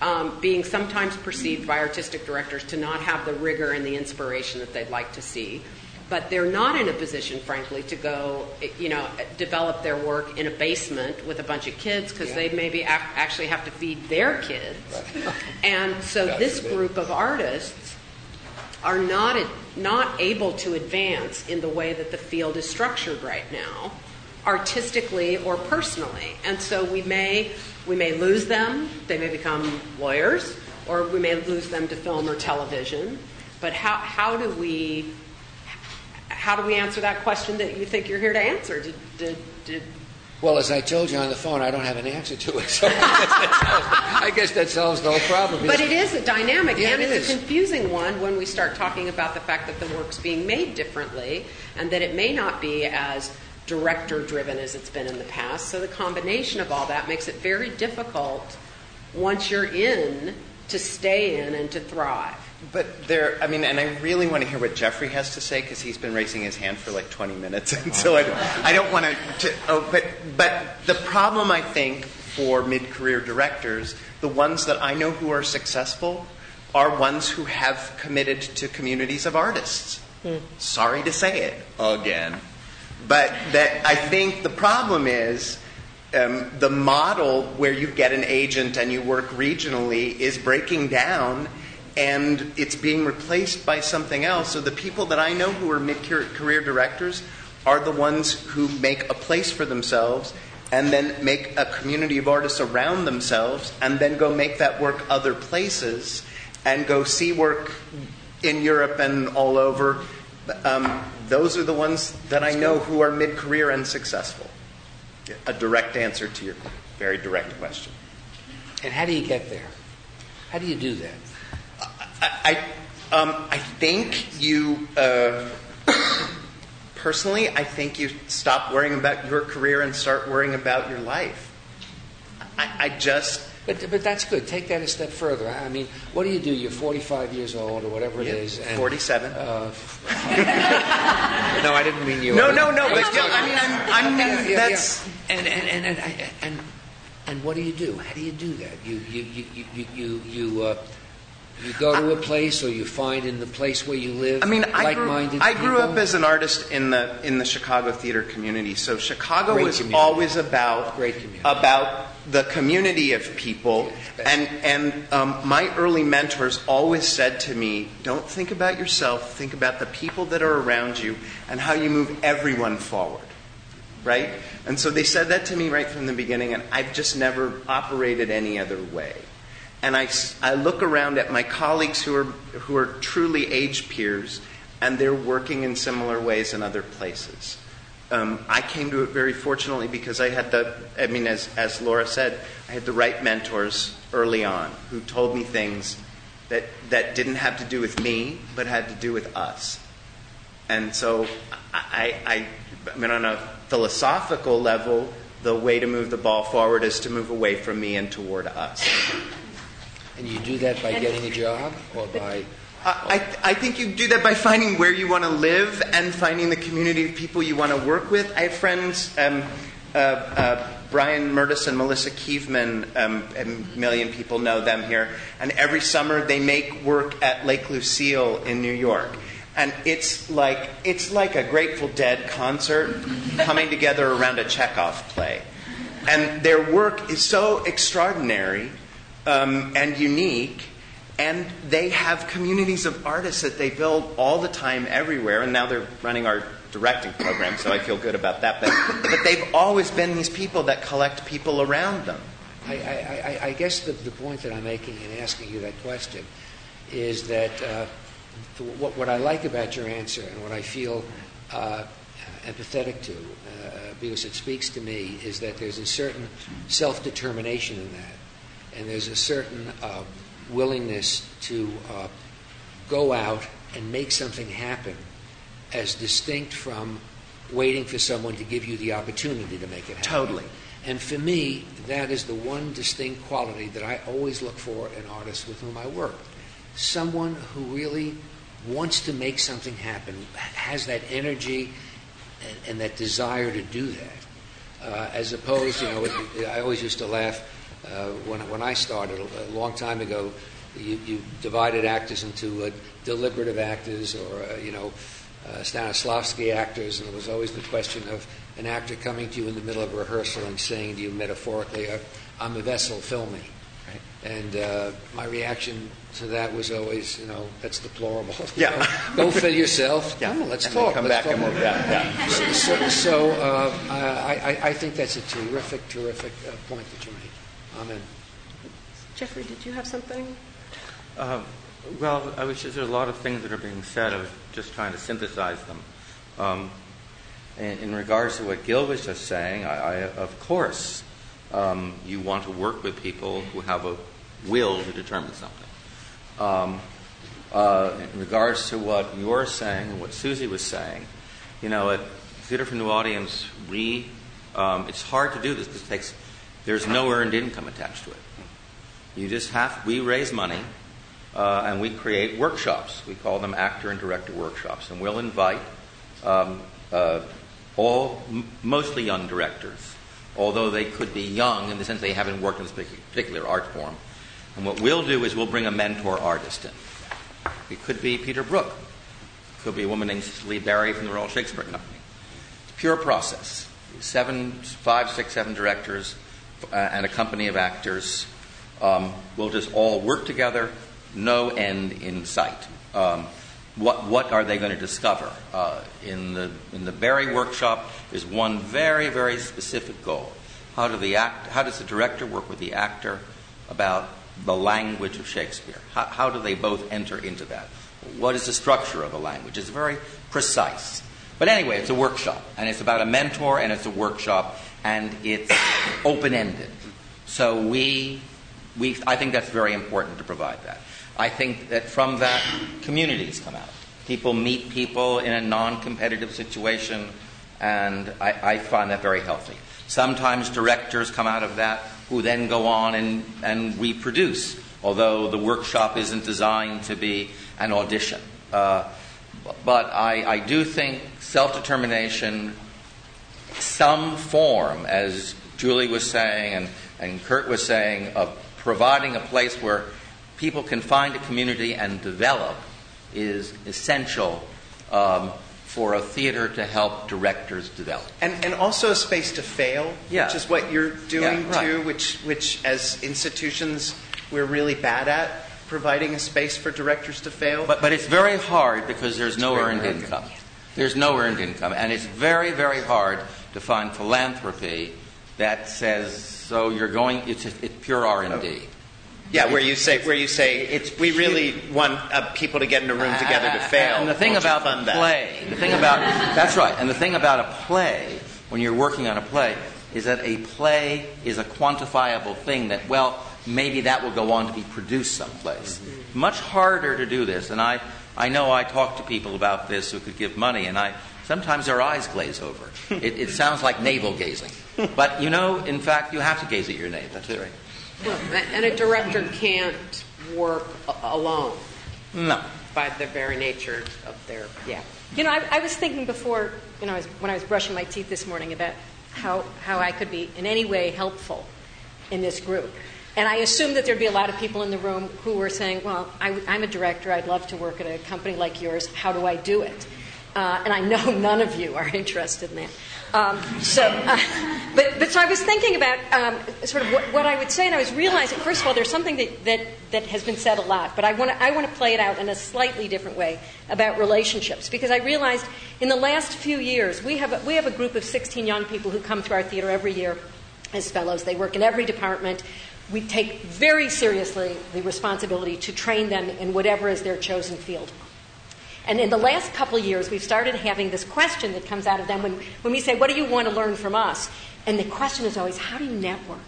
Um, being sometimes perceived by artistic directors to not have the rigor and the inspiration that they'd like to see. But they're not in a position, frankly, to go, you know, develop their work in a basement with a bunch of kids because yeah. they maybe ac- actually have to feed their kids. Right. And so this group of artists are not not able to advance in the way that the field is structured right now, artistically or personally. And so we may we may lose them. They may become lawyers. or we may lose them to film or television. But how, how do we how do we answer that question that you think you're here to answer? Did, did, did well, as I told you on the phone, I don't have an answer to it, so (laughs) I guess that solves the whole problem. But it is a dynamic, yeah, and it it's is. a confusing one when we start talking about the fact that the work's being made differently, and that it may not be as director-driven as it's been in the past. So the combination of all that makes it very difficult once you're in to stay in and to thrive. But there, I mean, and I really want to hear what Jeffrey has to say because he's been raising his hand for like 20 minutes, and so I, I don't want to. Oh, but but the problem I think for mid-career directors, the ones that I know who are successful, are ones who have committed to communities of artists. Hmm. Sorry to say it again, but that I think the problem is. Um, the model where you get an agent and you work regionally is breaking down and it's being replaced by something else. So the people that I know who are mid career directors are the ones who make a place for themselves and then make a community of artists around themselves and then go make that work other places and go see work in Europe and all over. Um, those are the ones that I know who are mid career and successful. A direct answer to your very direct question. And how do you get there? How do you do that? I, um, I think you, uh, (coughs) personally, I think you stop worrying about your career and start worrying about your life. I, I just. But, but that's good. Take that a step further. I mean, what do you do? You're 45 years old or whatever it is. And, 47. Uh, (laughs) no, I didn't mean you. No, no, no. But yeah, I mean, I'm, I'm (laughs) Yeah, yeah, that's. yeah. And, and, and, and, and, and what do you do? How do you do that? You, you, you, you, you, you, uh, you go to a place or you find in the place where you live I mean, I grew, I grew up as an artist in the in the Chicago theater community. So Chicago Great was community. always about Great community. about the community of people. And and um, my early mentors always said to me, "Don't think about yourself. Think about the people that are around you and how you move everyone forward." Right? And so they said that to me right from the beginning, and I've just never operated any other way. And I, I look around at my colleagues who are, who are truly age peers, and they're working in similar ways in other places. Um, I came to it very fortunately because I had the, I mean, as, as Laura said, I had the right mentors early on who told me things that, that didn't have to do with me, but had to do with us. And so I, I, I mean, on a philosophical level, the way to move the ball forward is to move away from me and toward us. And you do that by getting a job or by. I, think you do that by finding where you want to live and finding the community of people you want to work with. I have friends, um, uh, uh, Brian Mertes and Melissa Kievman, um, a million people know them here, and every summer they make work at Lake Lucille in New York. And it's like, it's like a Grateful Dead concert coming together around a Chekhov play. And their work is so extraordinary um, and unique. And they have communities of artists that they build all the time everywhere. And now they're running our directing program, so I feel good about that. But, but they've always been these people that collect people around them. I, I, I, I guess the, the point that I'm making in asking you that question is that uh, what, what I like about your answer and what I feel uh, empathetic to, uh, because it speaks to me, is that there's a certain self determination in that. And there's a certain uh, willingness to uh, go out and make something happen as distinct from waiting for someone to give you the opportunity to make it happen. Totally. And for me, that is the one distinct quality that I always look for in artists with whom I work. Someone who really wants to make something happen, has that energy and, and that desire to do that. Uh, as opposed, you know, I always used to laugh when, when I started a long time ago. You, you divided actors into uh, deliberative actors or, uh, you know, uh, Stanislavski actors, and there was always the question of an actor coming to you in the middle of a rehearsal and saying to you metaphorically, uh, I'm a vessel, fill me. And uh, my reaction to that was always, you know, that's deplorable. (laughs) Yeah. (laughs) Go fill yourself. Yeah. Come on, let's and talk. come Let's back talk. and we'll, yeah. So, so, so uh, I, I, think that's a terrific, terrific uh, point that you make. Amen. Jeffrey, did you have something? Uh, well, I was just, there's a lot of things that are being said. I was just trying to synthesize them. Um, in, in, regards to what Gil was just saying, I, I, of course, um, you want to work with people who have a will to determine something. Um, uh, in regards to what you're saying and what Susie was saying, you know, at Theater for New Audience, we, um, it's hard to do this because it takes, there's no earned income attached to it. You just have, we raise money uh, and we create workshops. We call them actor and director workshops. And we'll invite um, uh, all, m- mostly young directors, although they could be young in the sense they haven't worked in this particular art form. And what we'll do is we'll bring a mentor artist in. It could be Peter Brook. It could be a woman named Cicely Berry from the Royal Shakespeare Company. It's pure process. Seven, five, six, seven directors uh, and a company of actors um, will just all work together, no end in sight. Um, what, what are they going to discover? Uh, in, the, in the Berry workshop is one very, very specific goal. How, do the act, how does the director work with the actor about the language of Shakespeare? How, how do they both enter into that? What is the structure of the language? It's very precise. But anyway, it's a workshop, and it's about a mentor, and it's a workshop, and it's open ended. So we, we, I think that's very important to provide that. I think that from that, communities come out. People meet people in a non competitive situation, and I, I, find that very healthy. Sometimes directors come out of that who then go on and, and reproduce, although the workshop isn't designed to be an audition. Uh, but I, I do think self determination, some form, as Julie was saying and, and Kurt was saying, of providing a place where people can find a community and develop is essential um, for a theater to help directors develop. And, and also a space to fail, yeah. which is what you're doing yeah, right. too, which, which as institutions we're really bad at providing a space for directors to fail. But, but it's very hard because there's no earned income. There's no earned income. And it's very, very hard to find philanthropy that says, so you're going, it's, it's pure R&D. Yeah, where you say where you say it's we really want uh, people to get in a room together to fail. And the thing about the play, the thing about that's right. And the thing about a play, when you're working on a play, is that a play is a quantifiable thing. That well, maybe that will go on to be produced someplace. Mm-hmm. Much harder to do this. And I I know I talk to people about this who could give money, and I sometimes our eyes glaze over. it, it sounds like navel gazing, but you know, in fact, you have to gaze at your navel. That's it, right. Well, and a director can't work alone. No. By the very nature of their, yeah. You know, I, I was thinking before, you know, when I was brushing my teeth this morning about how, how I could be in any way helpful in this group. And I assumed that there'd be a lot of people in the room who were saying, well, I, am a director. I'd love to work at a company like yours. How do I do it? Uh, and I know (laughs) none of you are interested in that. Um, so, uh, but, but so I was thinking about um, sort of what, what, I would say, and I was realizing, first of all, there's something that, that, that has been said a lot, but I want to I want to play it out in a slightly different way about relationships because I realized in the last few years we have we have a group of 16 young people who come through our theater every year as fellows. They work in every department. We take very seriously the responsibility to train them in whatever is their chosen field. And in the last couple of years, we've started having this question that comes out of them when, when we say, What do you want to learn from us? And the question is always, How do you network?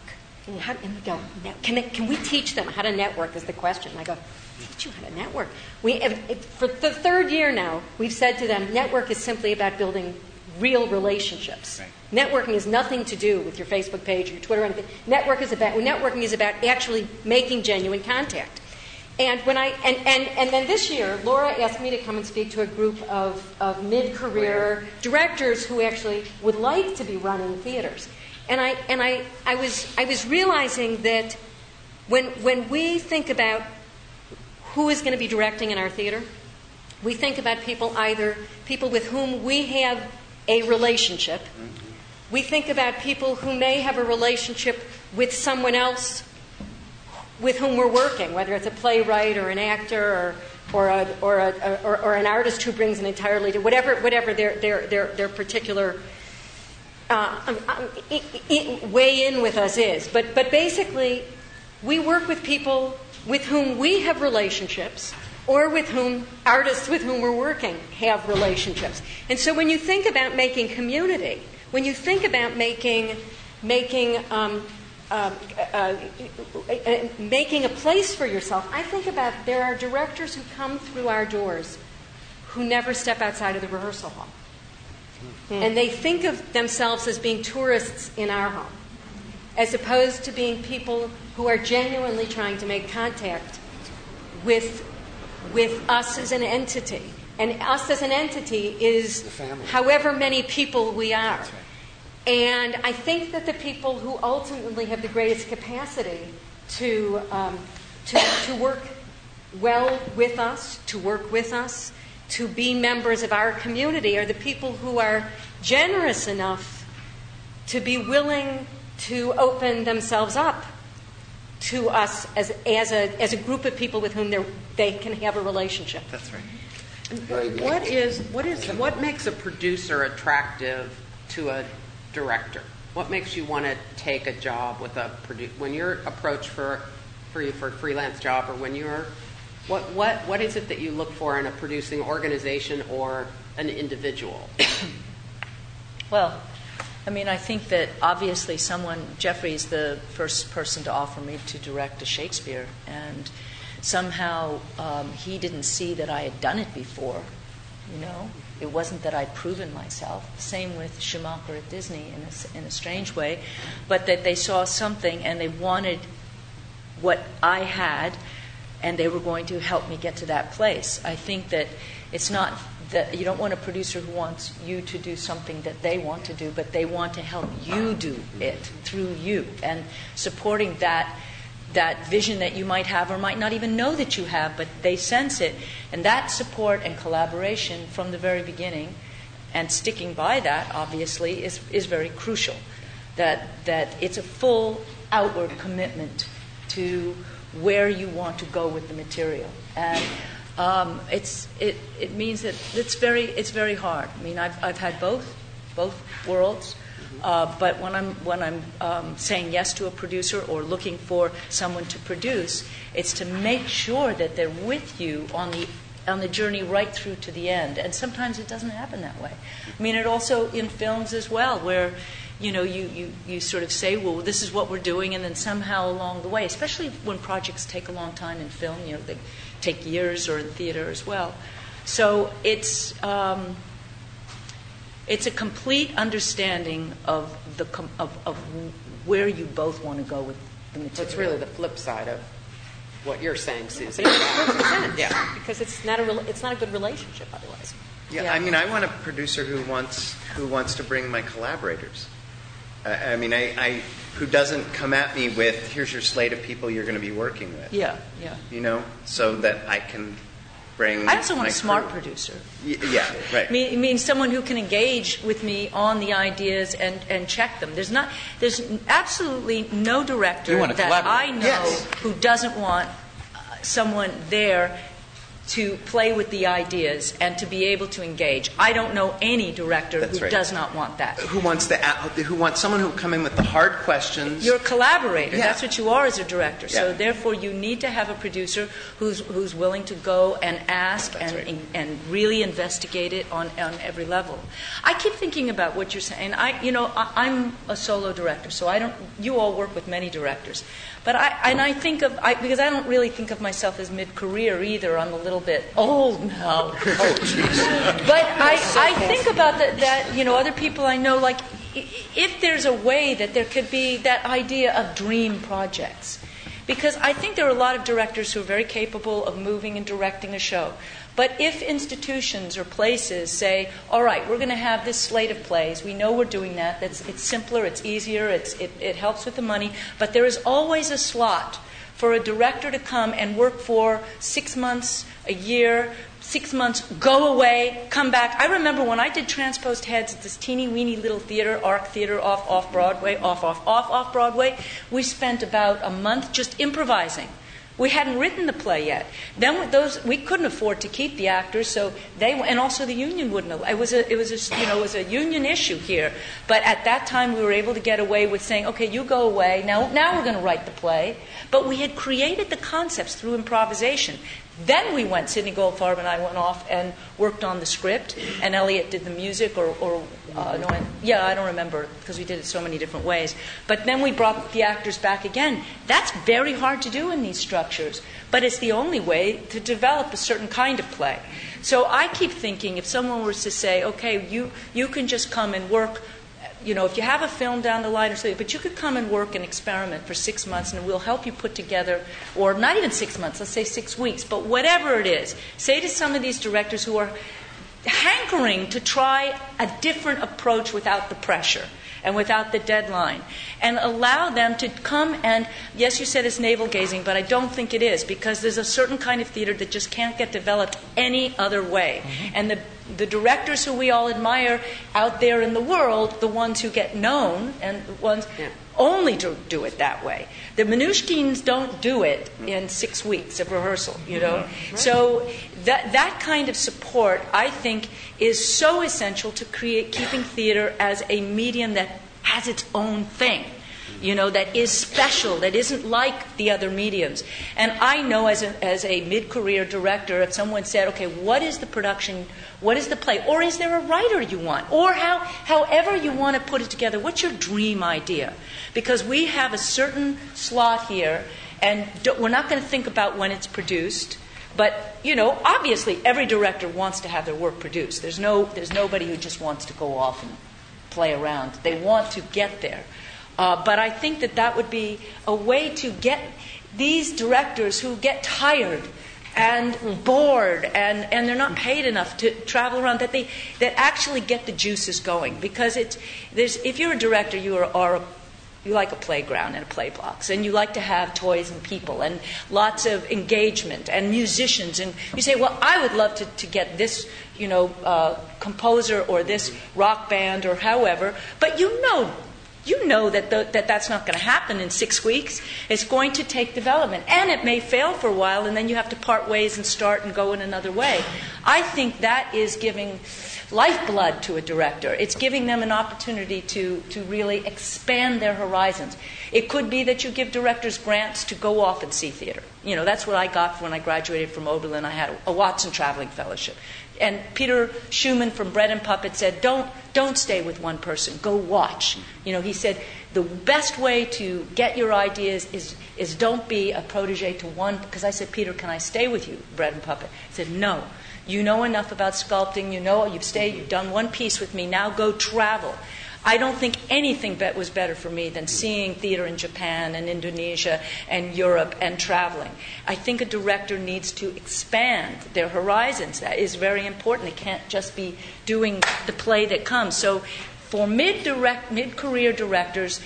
How, and we go, can, it, can we teach them how to network? Is the question. And I go, Teach you how to network. We, if, for the third year now, we've said to them, Network is simply about building real relationships. Right. Networking has nothing to do with your Facebook page or your Twitter or anything. Network is about, networking is about actually making genuine contact. And when I and, and, and then this year, Laura asked me to come and speak to a group of, of mid-career oh, directors who actually would like to be running theaters. And I and I, I was I was realizing that when when we think about who is going to be directing in our theater, we think about people either people with whom we have a relationship. Mm-hmm. We think about people who may have a relationship with someone else with whom we're working, whether it's a playwright or an actor or, or, a, or, a, or, or an artist who brings an entirely whatever, whatever their, their, their, their particular uh, um, um, weigh in with us is. But, but basically, we work with people with whom we have relationships or with whom artists with whom we're working have relationships. And so when you think about making community, when you think about making making um, um, uh, making a place for yourself, I think about there are directors who come through our doors who never step outside of the rehearsal hall. Mm. And they think of themselves as being tourists in our home, as opposed to being people who are genuinely trying to make contact with, with us as an entity. And us as an entity is however many people we are. And I think that the people who ultimately have the greatest capacity to, um, to, to work well with us, to work with us, to be members of our community are the people who are generous enough to be willing to open themselves up to us as, as, a, as a group of people with whom they can have a relationship. That's right. What is what is what makes a producer attractive to a director? What makes you want to take a job with a when you're approached for a freelance job or when you're what what what is it that you look for in a producing organization or an individual? well, I mean, I think that obviously someone Jeffrey's the first person to offer me to direct a Shakespeare, and somehow um, he didn't see that I had done it before. You know, it wasn't that I'd proven myself. Same with Schumacher at Disney in a, in a strange way, but that they saw something and they wanted what I had, and they were going to help me get to that place. I think that it's not that you don't want a producer who wants you to do something that they want to do, but they want to help you do it through you and supporting that that vision that you might have or might not even know that you have, but they sense it. And that support and collaboration from the very beginning and sticking by that, obviously, is, is very crucial. That, that it's a full outward commitment to where you want to go with the material. And um, it's, it, it means that it's very, it's very hard. I mean, I've, I've had both, both worlds. Uh, but when I'm, when I'm um, saying yes to a producer or looking for someone to produce, it's to make sure that they're with you on the on the journey right through to the end. And sometimes it doesn't happen that way. I mean, it also in films as well, where you know you, you, you sort of say, well, this is what we're doing, and then somehow along the way, especially when projects take a long time in film, you know, they take years or in theater as well. So it's um, it's a complete understanding of the com- of, of where you both want to go with the material. It's really the flip side of what you're saying, Susan. yeah, because it's not a re- it's not a good relationship otherwise. Yeah, yeah, I mean, I want a producer who wants who wants to bring my collaborators. I, I mean, I, I who doesn't come at me with here's your slate of people you're going to be working with. Yeah, yeah. You know, so that I can bring. I also want a smart crew. producer. Y- yeah, right. I mean, means someone who can engage with me on the ideas and, and check them. There's not, there's absolutely no director that I know yes. who doesn't want uh, someone there to play with the ideas and to be able to engage. I don't know any director That's who right. does not want that. Who wants the who wants someone who will come in with the hard questions? You're a collaborator. Yeah. That's what you are as a director. So therefore, you need to have a producer who's who's willing to go and ask That's and right. and really investigate it on on every level. I keep thinking about what you're saying. I you know I, I'm a solo director, so I don't. You all work with many directors, but I and I think of I, because I don't really think of myself as mid-career either. I'm a little bit old now. (laughs) Oh, but I, I think about that, that, you know, other people I know, like, if there's a way that there could be that idea of dream projects. Because I think there are a lot of directors who are very capable of moving and directing a show. But if institutions or places say, all right, we're going to have this slate of plays, we know we're doing that, That's, it's simpler, it's easier, it's, it, it helps with the money, but there is always a slot for a director to come and work for six months, a year, six months, go away, come back. I remember when I did Transposed Heads at this teeny weeny little theater, Arc Theater, off off Broadway, off off off off Broadway. We spent about a month just improvising We hadn't written the play yet. Then those we couldn't afford to keep the actors, so they and also the union wouldn't. It was a it was a you know it was a union issue here. But at that time, we were able to get away with saying, okay, you go away. Now now we're going to write the play. But we had created the concepts through improvisation. Then we went, Sidney Goldfarb and I went off and worked on the script, and Elliot did the music, or, or uh, no, yeah, I don't remember because we did it so many different ways. But then we brought the actors back again. That's very hard to do in these structures, but it's the only way to develop a certain kind of play. So I keep thinking if someone were to say, okay, you, you can just come and work you know, if you have a film down the line or something, but you could come and work and experiment for six months and we'll help you put together, or not even six months, let's say six weeks, but whatever it is, say to some of these directors who are hankering to try a different approach without the pressure and without the deadline, and allow them to come and, yes, you said it's navel gazing, but I don't think it is because there's a certain kind of theater that just can't get developed any other way. Mm-hmm. And the, the directors who we all admire out there in the world, the ones who get known and the ones yeah. only to do it that way. The Mnouchkines don't do it in six weeks of rehearsal, you know. Mm-hmm. Right. So that that kind of support, I think, is so essential to create keeping theater as a medium that has its own thing you know, that is special, that isn't like the other mediums. And I know as a, as a mid career director, if someone said, okay, what is the production, what is the play, or is there a writer you want, or how, however you want to put it together, what's your dream idea? Because we have a certain slot here, and we're not going to think about when it's produced. But you know, obviously, every director wants to have their work produced. There's no, there's nobody who just wants to go off and play around. They want to get there. Uh, but I think that that would be a way to get these directors who get tired and bored and, and they're not paid enough to travel around that they that actually get the juices going. Because it's there's if you're a director you are, are a, you like a playground and a play blocks and you like to have toys and people and lots of engagement and musicians. And you say well i would love to, to get this you know uh, composer or this rock band or however. But you know you know that, the, that that's not going to happen in six weeks. It's going to take development. And it may fail for a while, and then you have to part ways and start and go in another way. I think that is giving lifeblood to a director. It's giving them an opportunity to, to really expand their horizons. It could be that you give directors grants to go off and see theater. You know, that's what I got when I graduated from Oberlin. I had a Watson Traveling Fellowship. And Peter Schumann from Bread and Puppet said, don't, don't stay with one person, go watch. You know, he said, the best way to get your ideas is, is don't be a protege to one. Because I said, Peter, can I stay with you, Bread and Puppet? He said, no. You know enough about sculpting, you know, you've stayed, you've done one piece with me, now go travel. I don't think anything was better for me than seeing theater in Japan and Indonesia and Europe and traveling. I think a director needs to expand their horizons. That is very important. They can't just be doing the play that comes. So for mid career directors,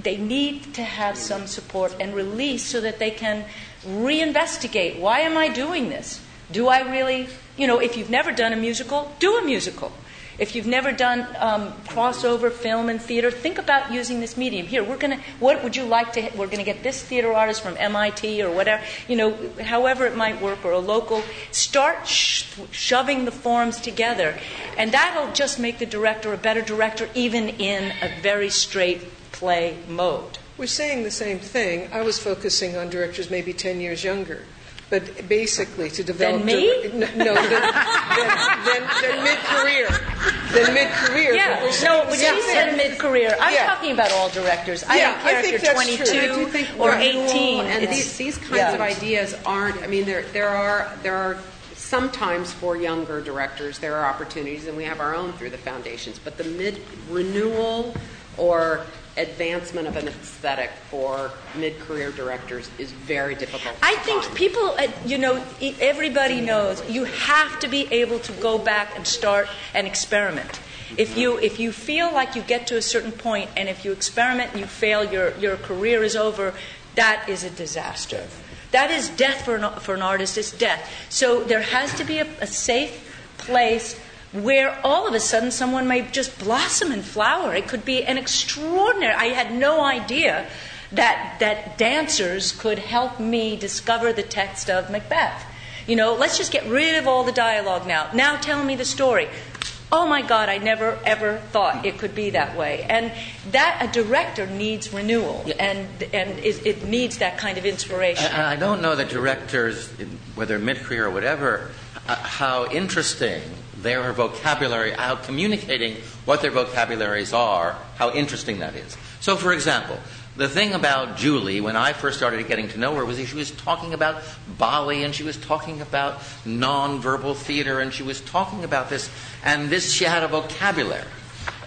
they need to have some support and release so that they can reinvestigate why am I doing this? Do I really, you know, if you've never done a musical, do a musical. If you've never done um, crossover film and theater, think about using this medium. Here, we're going to, what would you like to, we're going to get this theater artist from MIT or whatever, you know, however it might work, or a local. Start sh- shoving the forms together. And that'll just make the director a better director, even in a very straight play mode. We're saying the same thing. I was focusing on directors maybe 10 years younger but basically to develop. Than me? no, no than, than, mid-career. Then mid-career. Yeah, no, when yeah. you said mid-career, I'm yeah. talking about all directors. I yeah, don't care if you're 22 or 18. And these, these kinds yeah. of ideas aren't. I mean, there there are there are sometimes for younger directors there are opportunities, and we have our own through the foundations. But the mid renewal or advancement of an aesthetic for mid-career directors is very difficult. I think find. people, uh, you know, everybody knows you have to be able to go back and start an experiment. If you if you feel like you get to a certain point and if you experiment and you fail, your your career is over. That is a disaster. That is death for an, for an artist. It's death. So there has to be a, a safe place where all of a sudden someone may just blossom and flower. It could be an extraordinary. I had no idea that, that dancers could help me discover the text of Macbeth. You know, let's just get rid of all the dialogue now. Now tell me the story. Oh my God, I never ever thought it could be that way. And that a director needs renewal, Yeah. and and it, it needs that kind of inspiration. And I don't know that directors, whether mid career or whatever, uh, how interesting their vocabulary, how communicating what their vocabularies are, how interesting that is. So, for example, the thing about Julie, when I first started getting to know her, was that she was talking about Bali and she was talking about nonverbal theater and she was talking about this, and this, she had a vocabulary.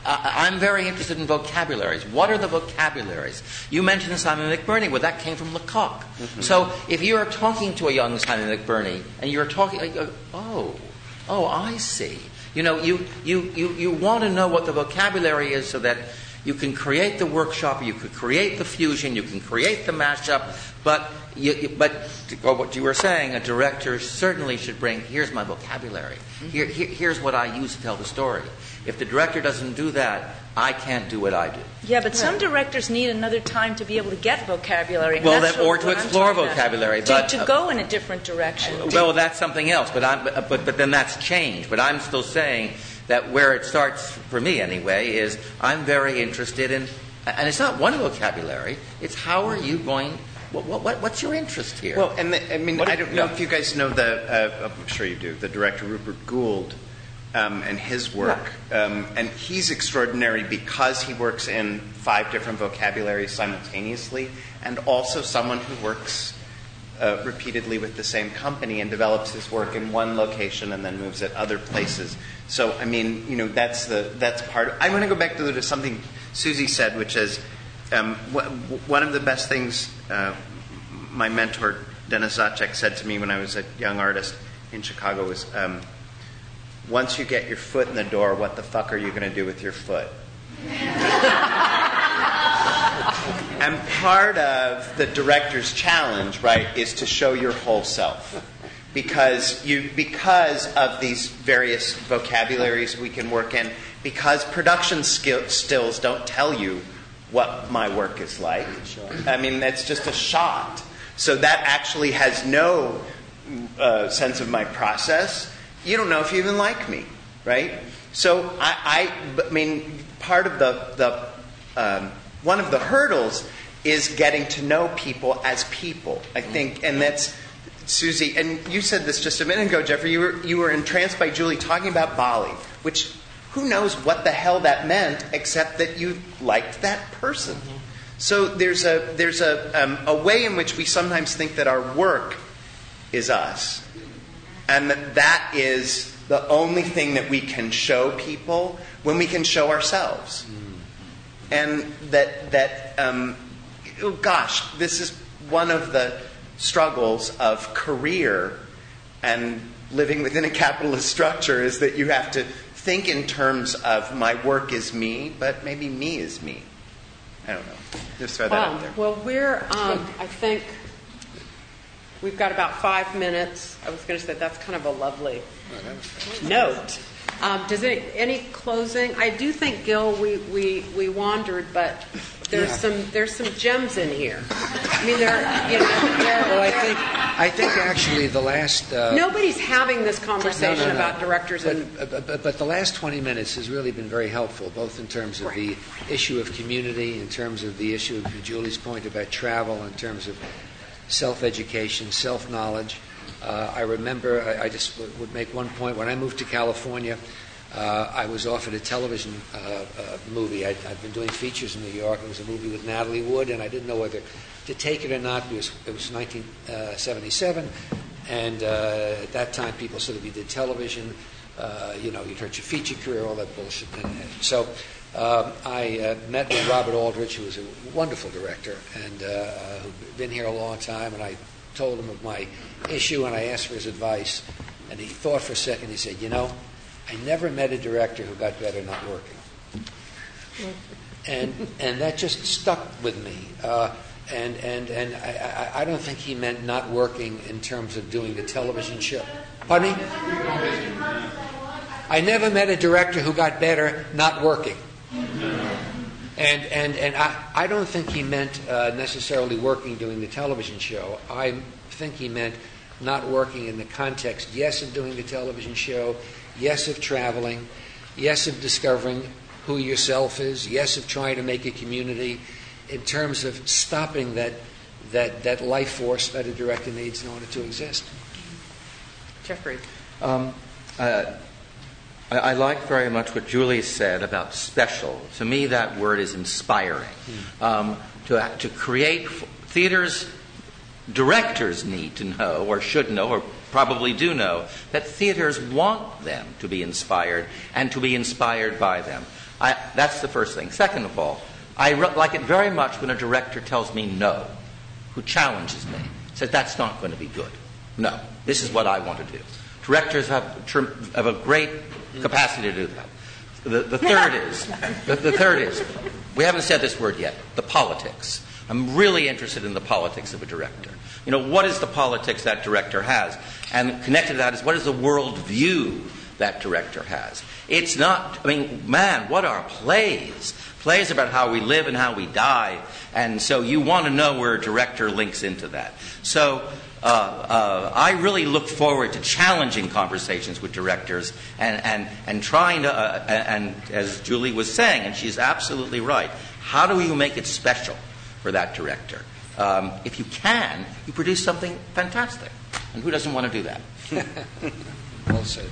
I- I'm very interested in vocabularies. What are the vocabularies? You mentioned Simon McBurney. Well, that came from Lecoq. So if you are talking to a young Simon McBurney and you're talking, uh, oh, oh, I see. You know, you, you, you, you want to know what the vocabulary is so that you can create the workshop, you can create the fusion, you can create the mashup, but, you, but to go what you were saying, a director certainly should bring, here's my vocabulary. Mm-hmm. Here, here, here's what I use to tell the story. If the director doesn't do that, I can't do what I do. yeah, but some directors need another time to be able to get vocabulary. Well, that- or to explore vocabulary, To- but- to, go in a different direction. Well, that's something else, but, I'm, but, but then that's change. But I'm still saying that where it starts, for me anyway, is I'm very interested in, and it's not one vocabulary, it's how are you going, what, what, what's your interest here? Well, and the, I mean, What I do- don't know yeah. if you guys know the. Uh, I'm sure you do. The director Rupert Goold and his work, um, and he's extraordinary because he works in five different vocabularies simultaneously, and also someone who works uh, repeatedly with the same company and develops his work in one location and then moves it other places. So, I mean, you know, that's the that's part. I want to go back to, something Susie said, which is um, wh- one of the best things uh, my mentor Dennis Zacek said to me when I was a young artist in Chicago was. Um, once you get your foot in the door, what the fuck are you going to do with your foot? (laughs) and part of the director's challenge, right, is to show your whole self. Because you because of these various vocabularies we can work in, because production skill, stills don't tell you what my work is like. I mean, that's just a shot. So that actually has no uh, sense of my process. You don't know if you even like me, right? So I, I, I mean, part of the, the um, one of the hurdles is getting to know people as people. I think, and that's Susie. And you said this just a minute ago, Jeffrey. You were you were entranced by Julie talking about Bali, which who knows what the hell that meant, except that you liked that person. So there's a there's a um, a way in which we sometimes think that our work is us, and that that is the only thing that we can show people when we can show ourselves, and that that um, oh gosh, this is one of the struggles of career and living within a capitalist structure is that you have to think in terms of my work is me, but maybe me is me. I don't know. Just throw that Wow. out there. Well, we're, um, (laughs) I think, we've got about five minutes. I was going to say that's kind of a lovely note. Um, does it, any closing? I do think, Gil, we, we, we wandered, but there's some there's some gems in here. I mean, there, you know, Well, I think I think actually the last. Uh, nobody's having this conversation No, no, no. about directors but, and but, but, but the last 20 minutes has really been very helpful, both in terms of the issue of community, in terms of the issue of Julie's point about travel, in terms of self-education, self-knowledge. Uh, I remember, I, I just w- would make one point. When I moved to California, uh, I was offered a television uh, uh, movie. I'd, I'd been doing features in New York. It was a movie with Natalie Wood, and I didn't know whether to take it or not because it was 1977. And uh, at that time, people said if you did television, uh, you know, you'd hurt your feature career, all that bullshit. And, and so um, I uh, met with Robert Aldrich, who was a wonderful director and uh, uh, who'd been here a long time, and I told him of my issue and I asked for his advice. And he thought for a second. He said, "You know, I never met a director who got better not working." And and that just stuck with me. Uh, and and and I, I, I don't think he meant not working in terms of doing the television show. Pardon me? I never met a director who got better not working. And, and, and I, I don't think he meant uh, necessarily working doing the television show. I think he meant not working in the context, yes, of doing the television show, yes, of traveling, yes, of discovering who yourself is, yes, of trying to make a community, in terms of stopping that, that, that life force that a director needs in order to exist. Jeffrey. Um, uh, I, I, like very much what Julie said about special. To me, that word is inspiring. Um, to, to create theaters, directors need to know, or should know, or probably do know, that theaters want them to be inspired and to be inspired by them. I, that's the first thing. Second of all, I re- like it very much when a director tells me no, who challenges me, says that's not going to be good. No, this is what I want to do. Directors have, have a great capacity to do that. The, the third (laughs) is, the, the third is, we haven't said this word yet, the politics. I'm really interested in the politics of a director. You know, what is the politics that director has? And connected to that is what is the world view that director has? It's not, I mean, man, what are plays? Plays about how we live and how we die. And so you want to know where a director links into that. So I really look forward to challenging conversations with directors and, and, and trying to, uh, and as Julie was saying, and she's absolutely right, how do you make it special for that director? Um, if you can, you produce something fantastic. And who doesn't want to do that? (laughs) well said.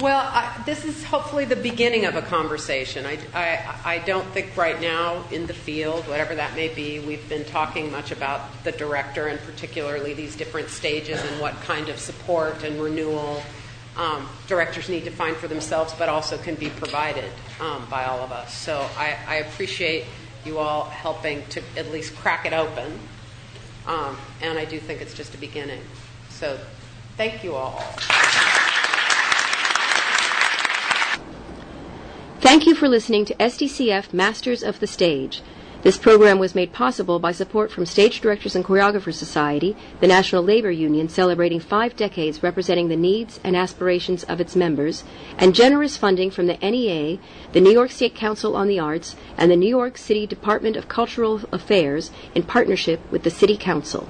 Well, this is hopefully the beginning of a conversation. I, don't think right now in the field, whatever that may be, we've been talking much about the director and particularly these different stages and what kind of support and renewal um, directors need to find for themselves, but also can be provided um, by all of us. So I, I, appreciate you all helping to at least crack it open. Um, and I do think it's just a beginning. So thank you all. Thank you for listening to SDCF Masters of the Stage. This program was made possible by support from Stage Directors and Choreographers Society, the National Labor Union celebrating five decades representing the needs and aspirations of its members, and generous funding from the NEA, the New York State Council on the Arts, and the New York City Department of Cultural Affairs in partnership with the City Council.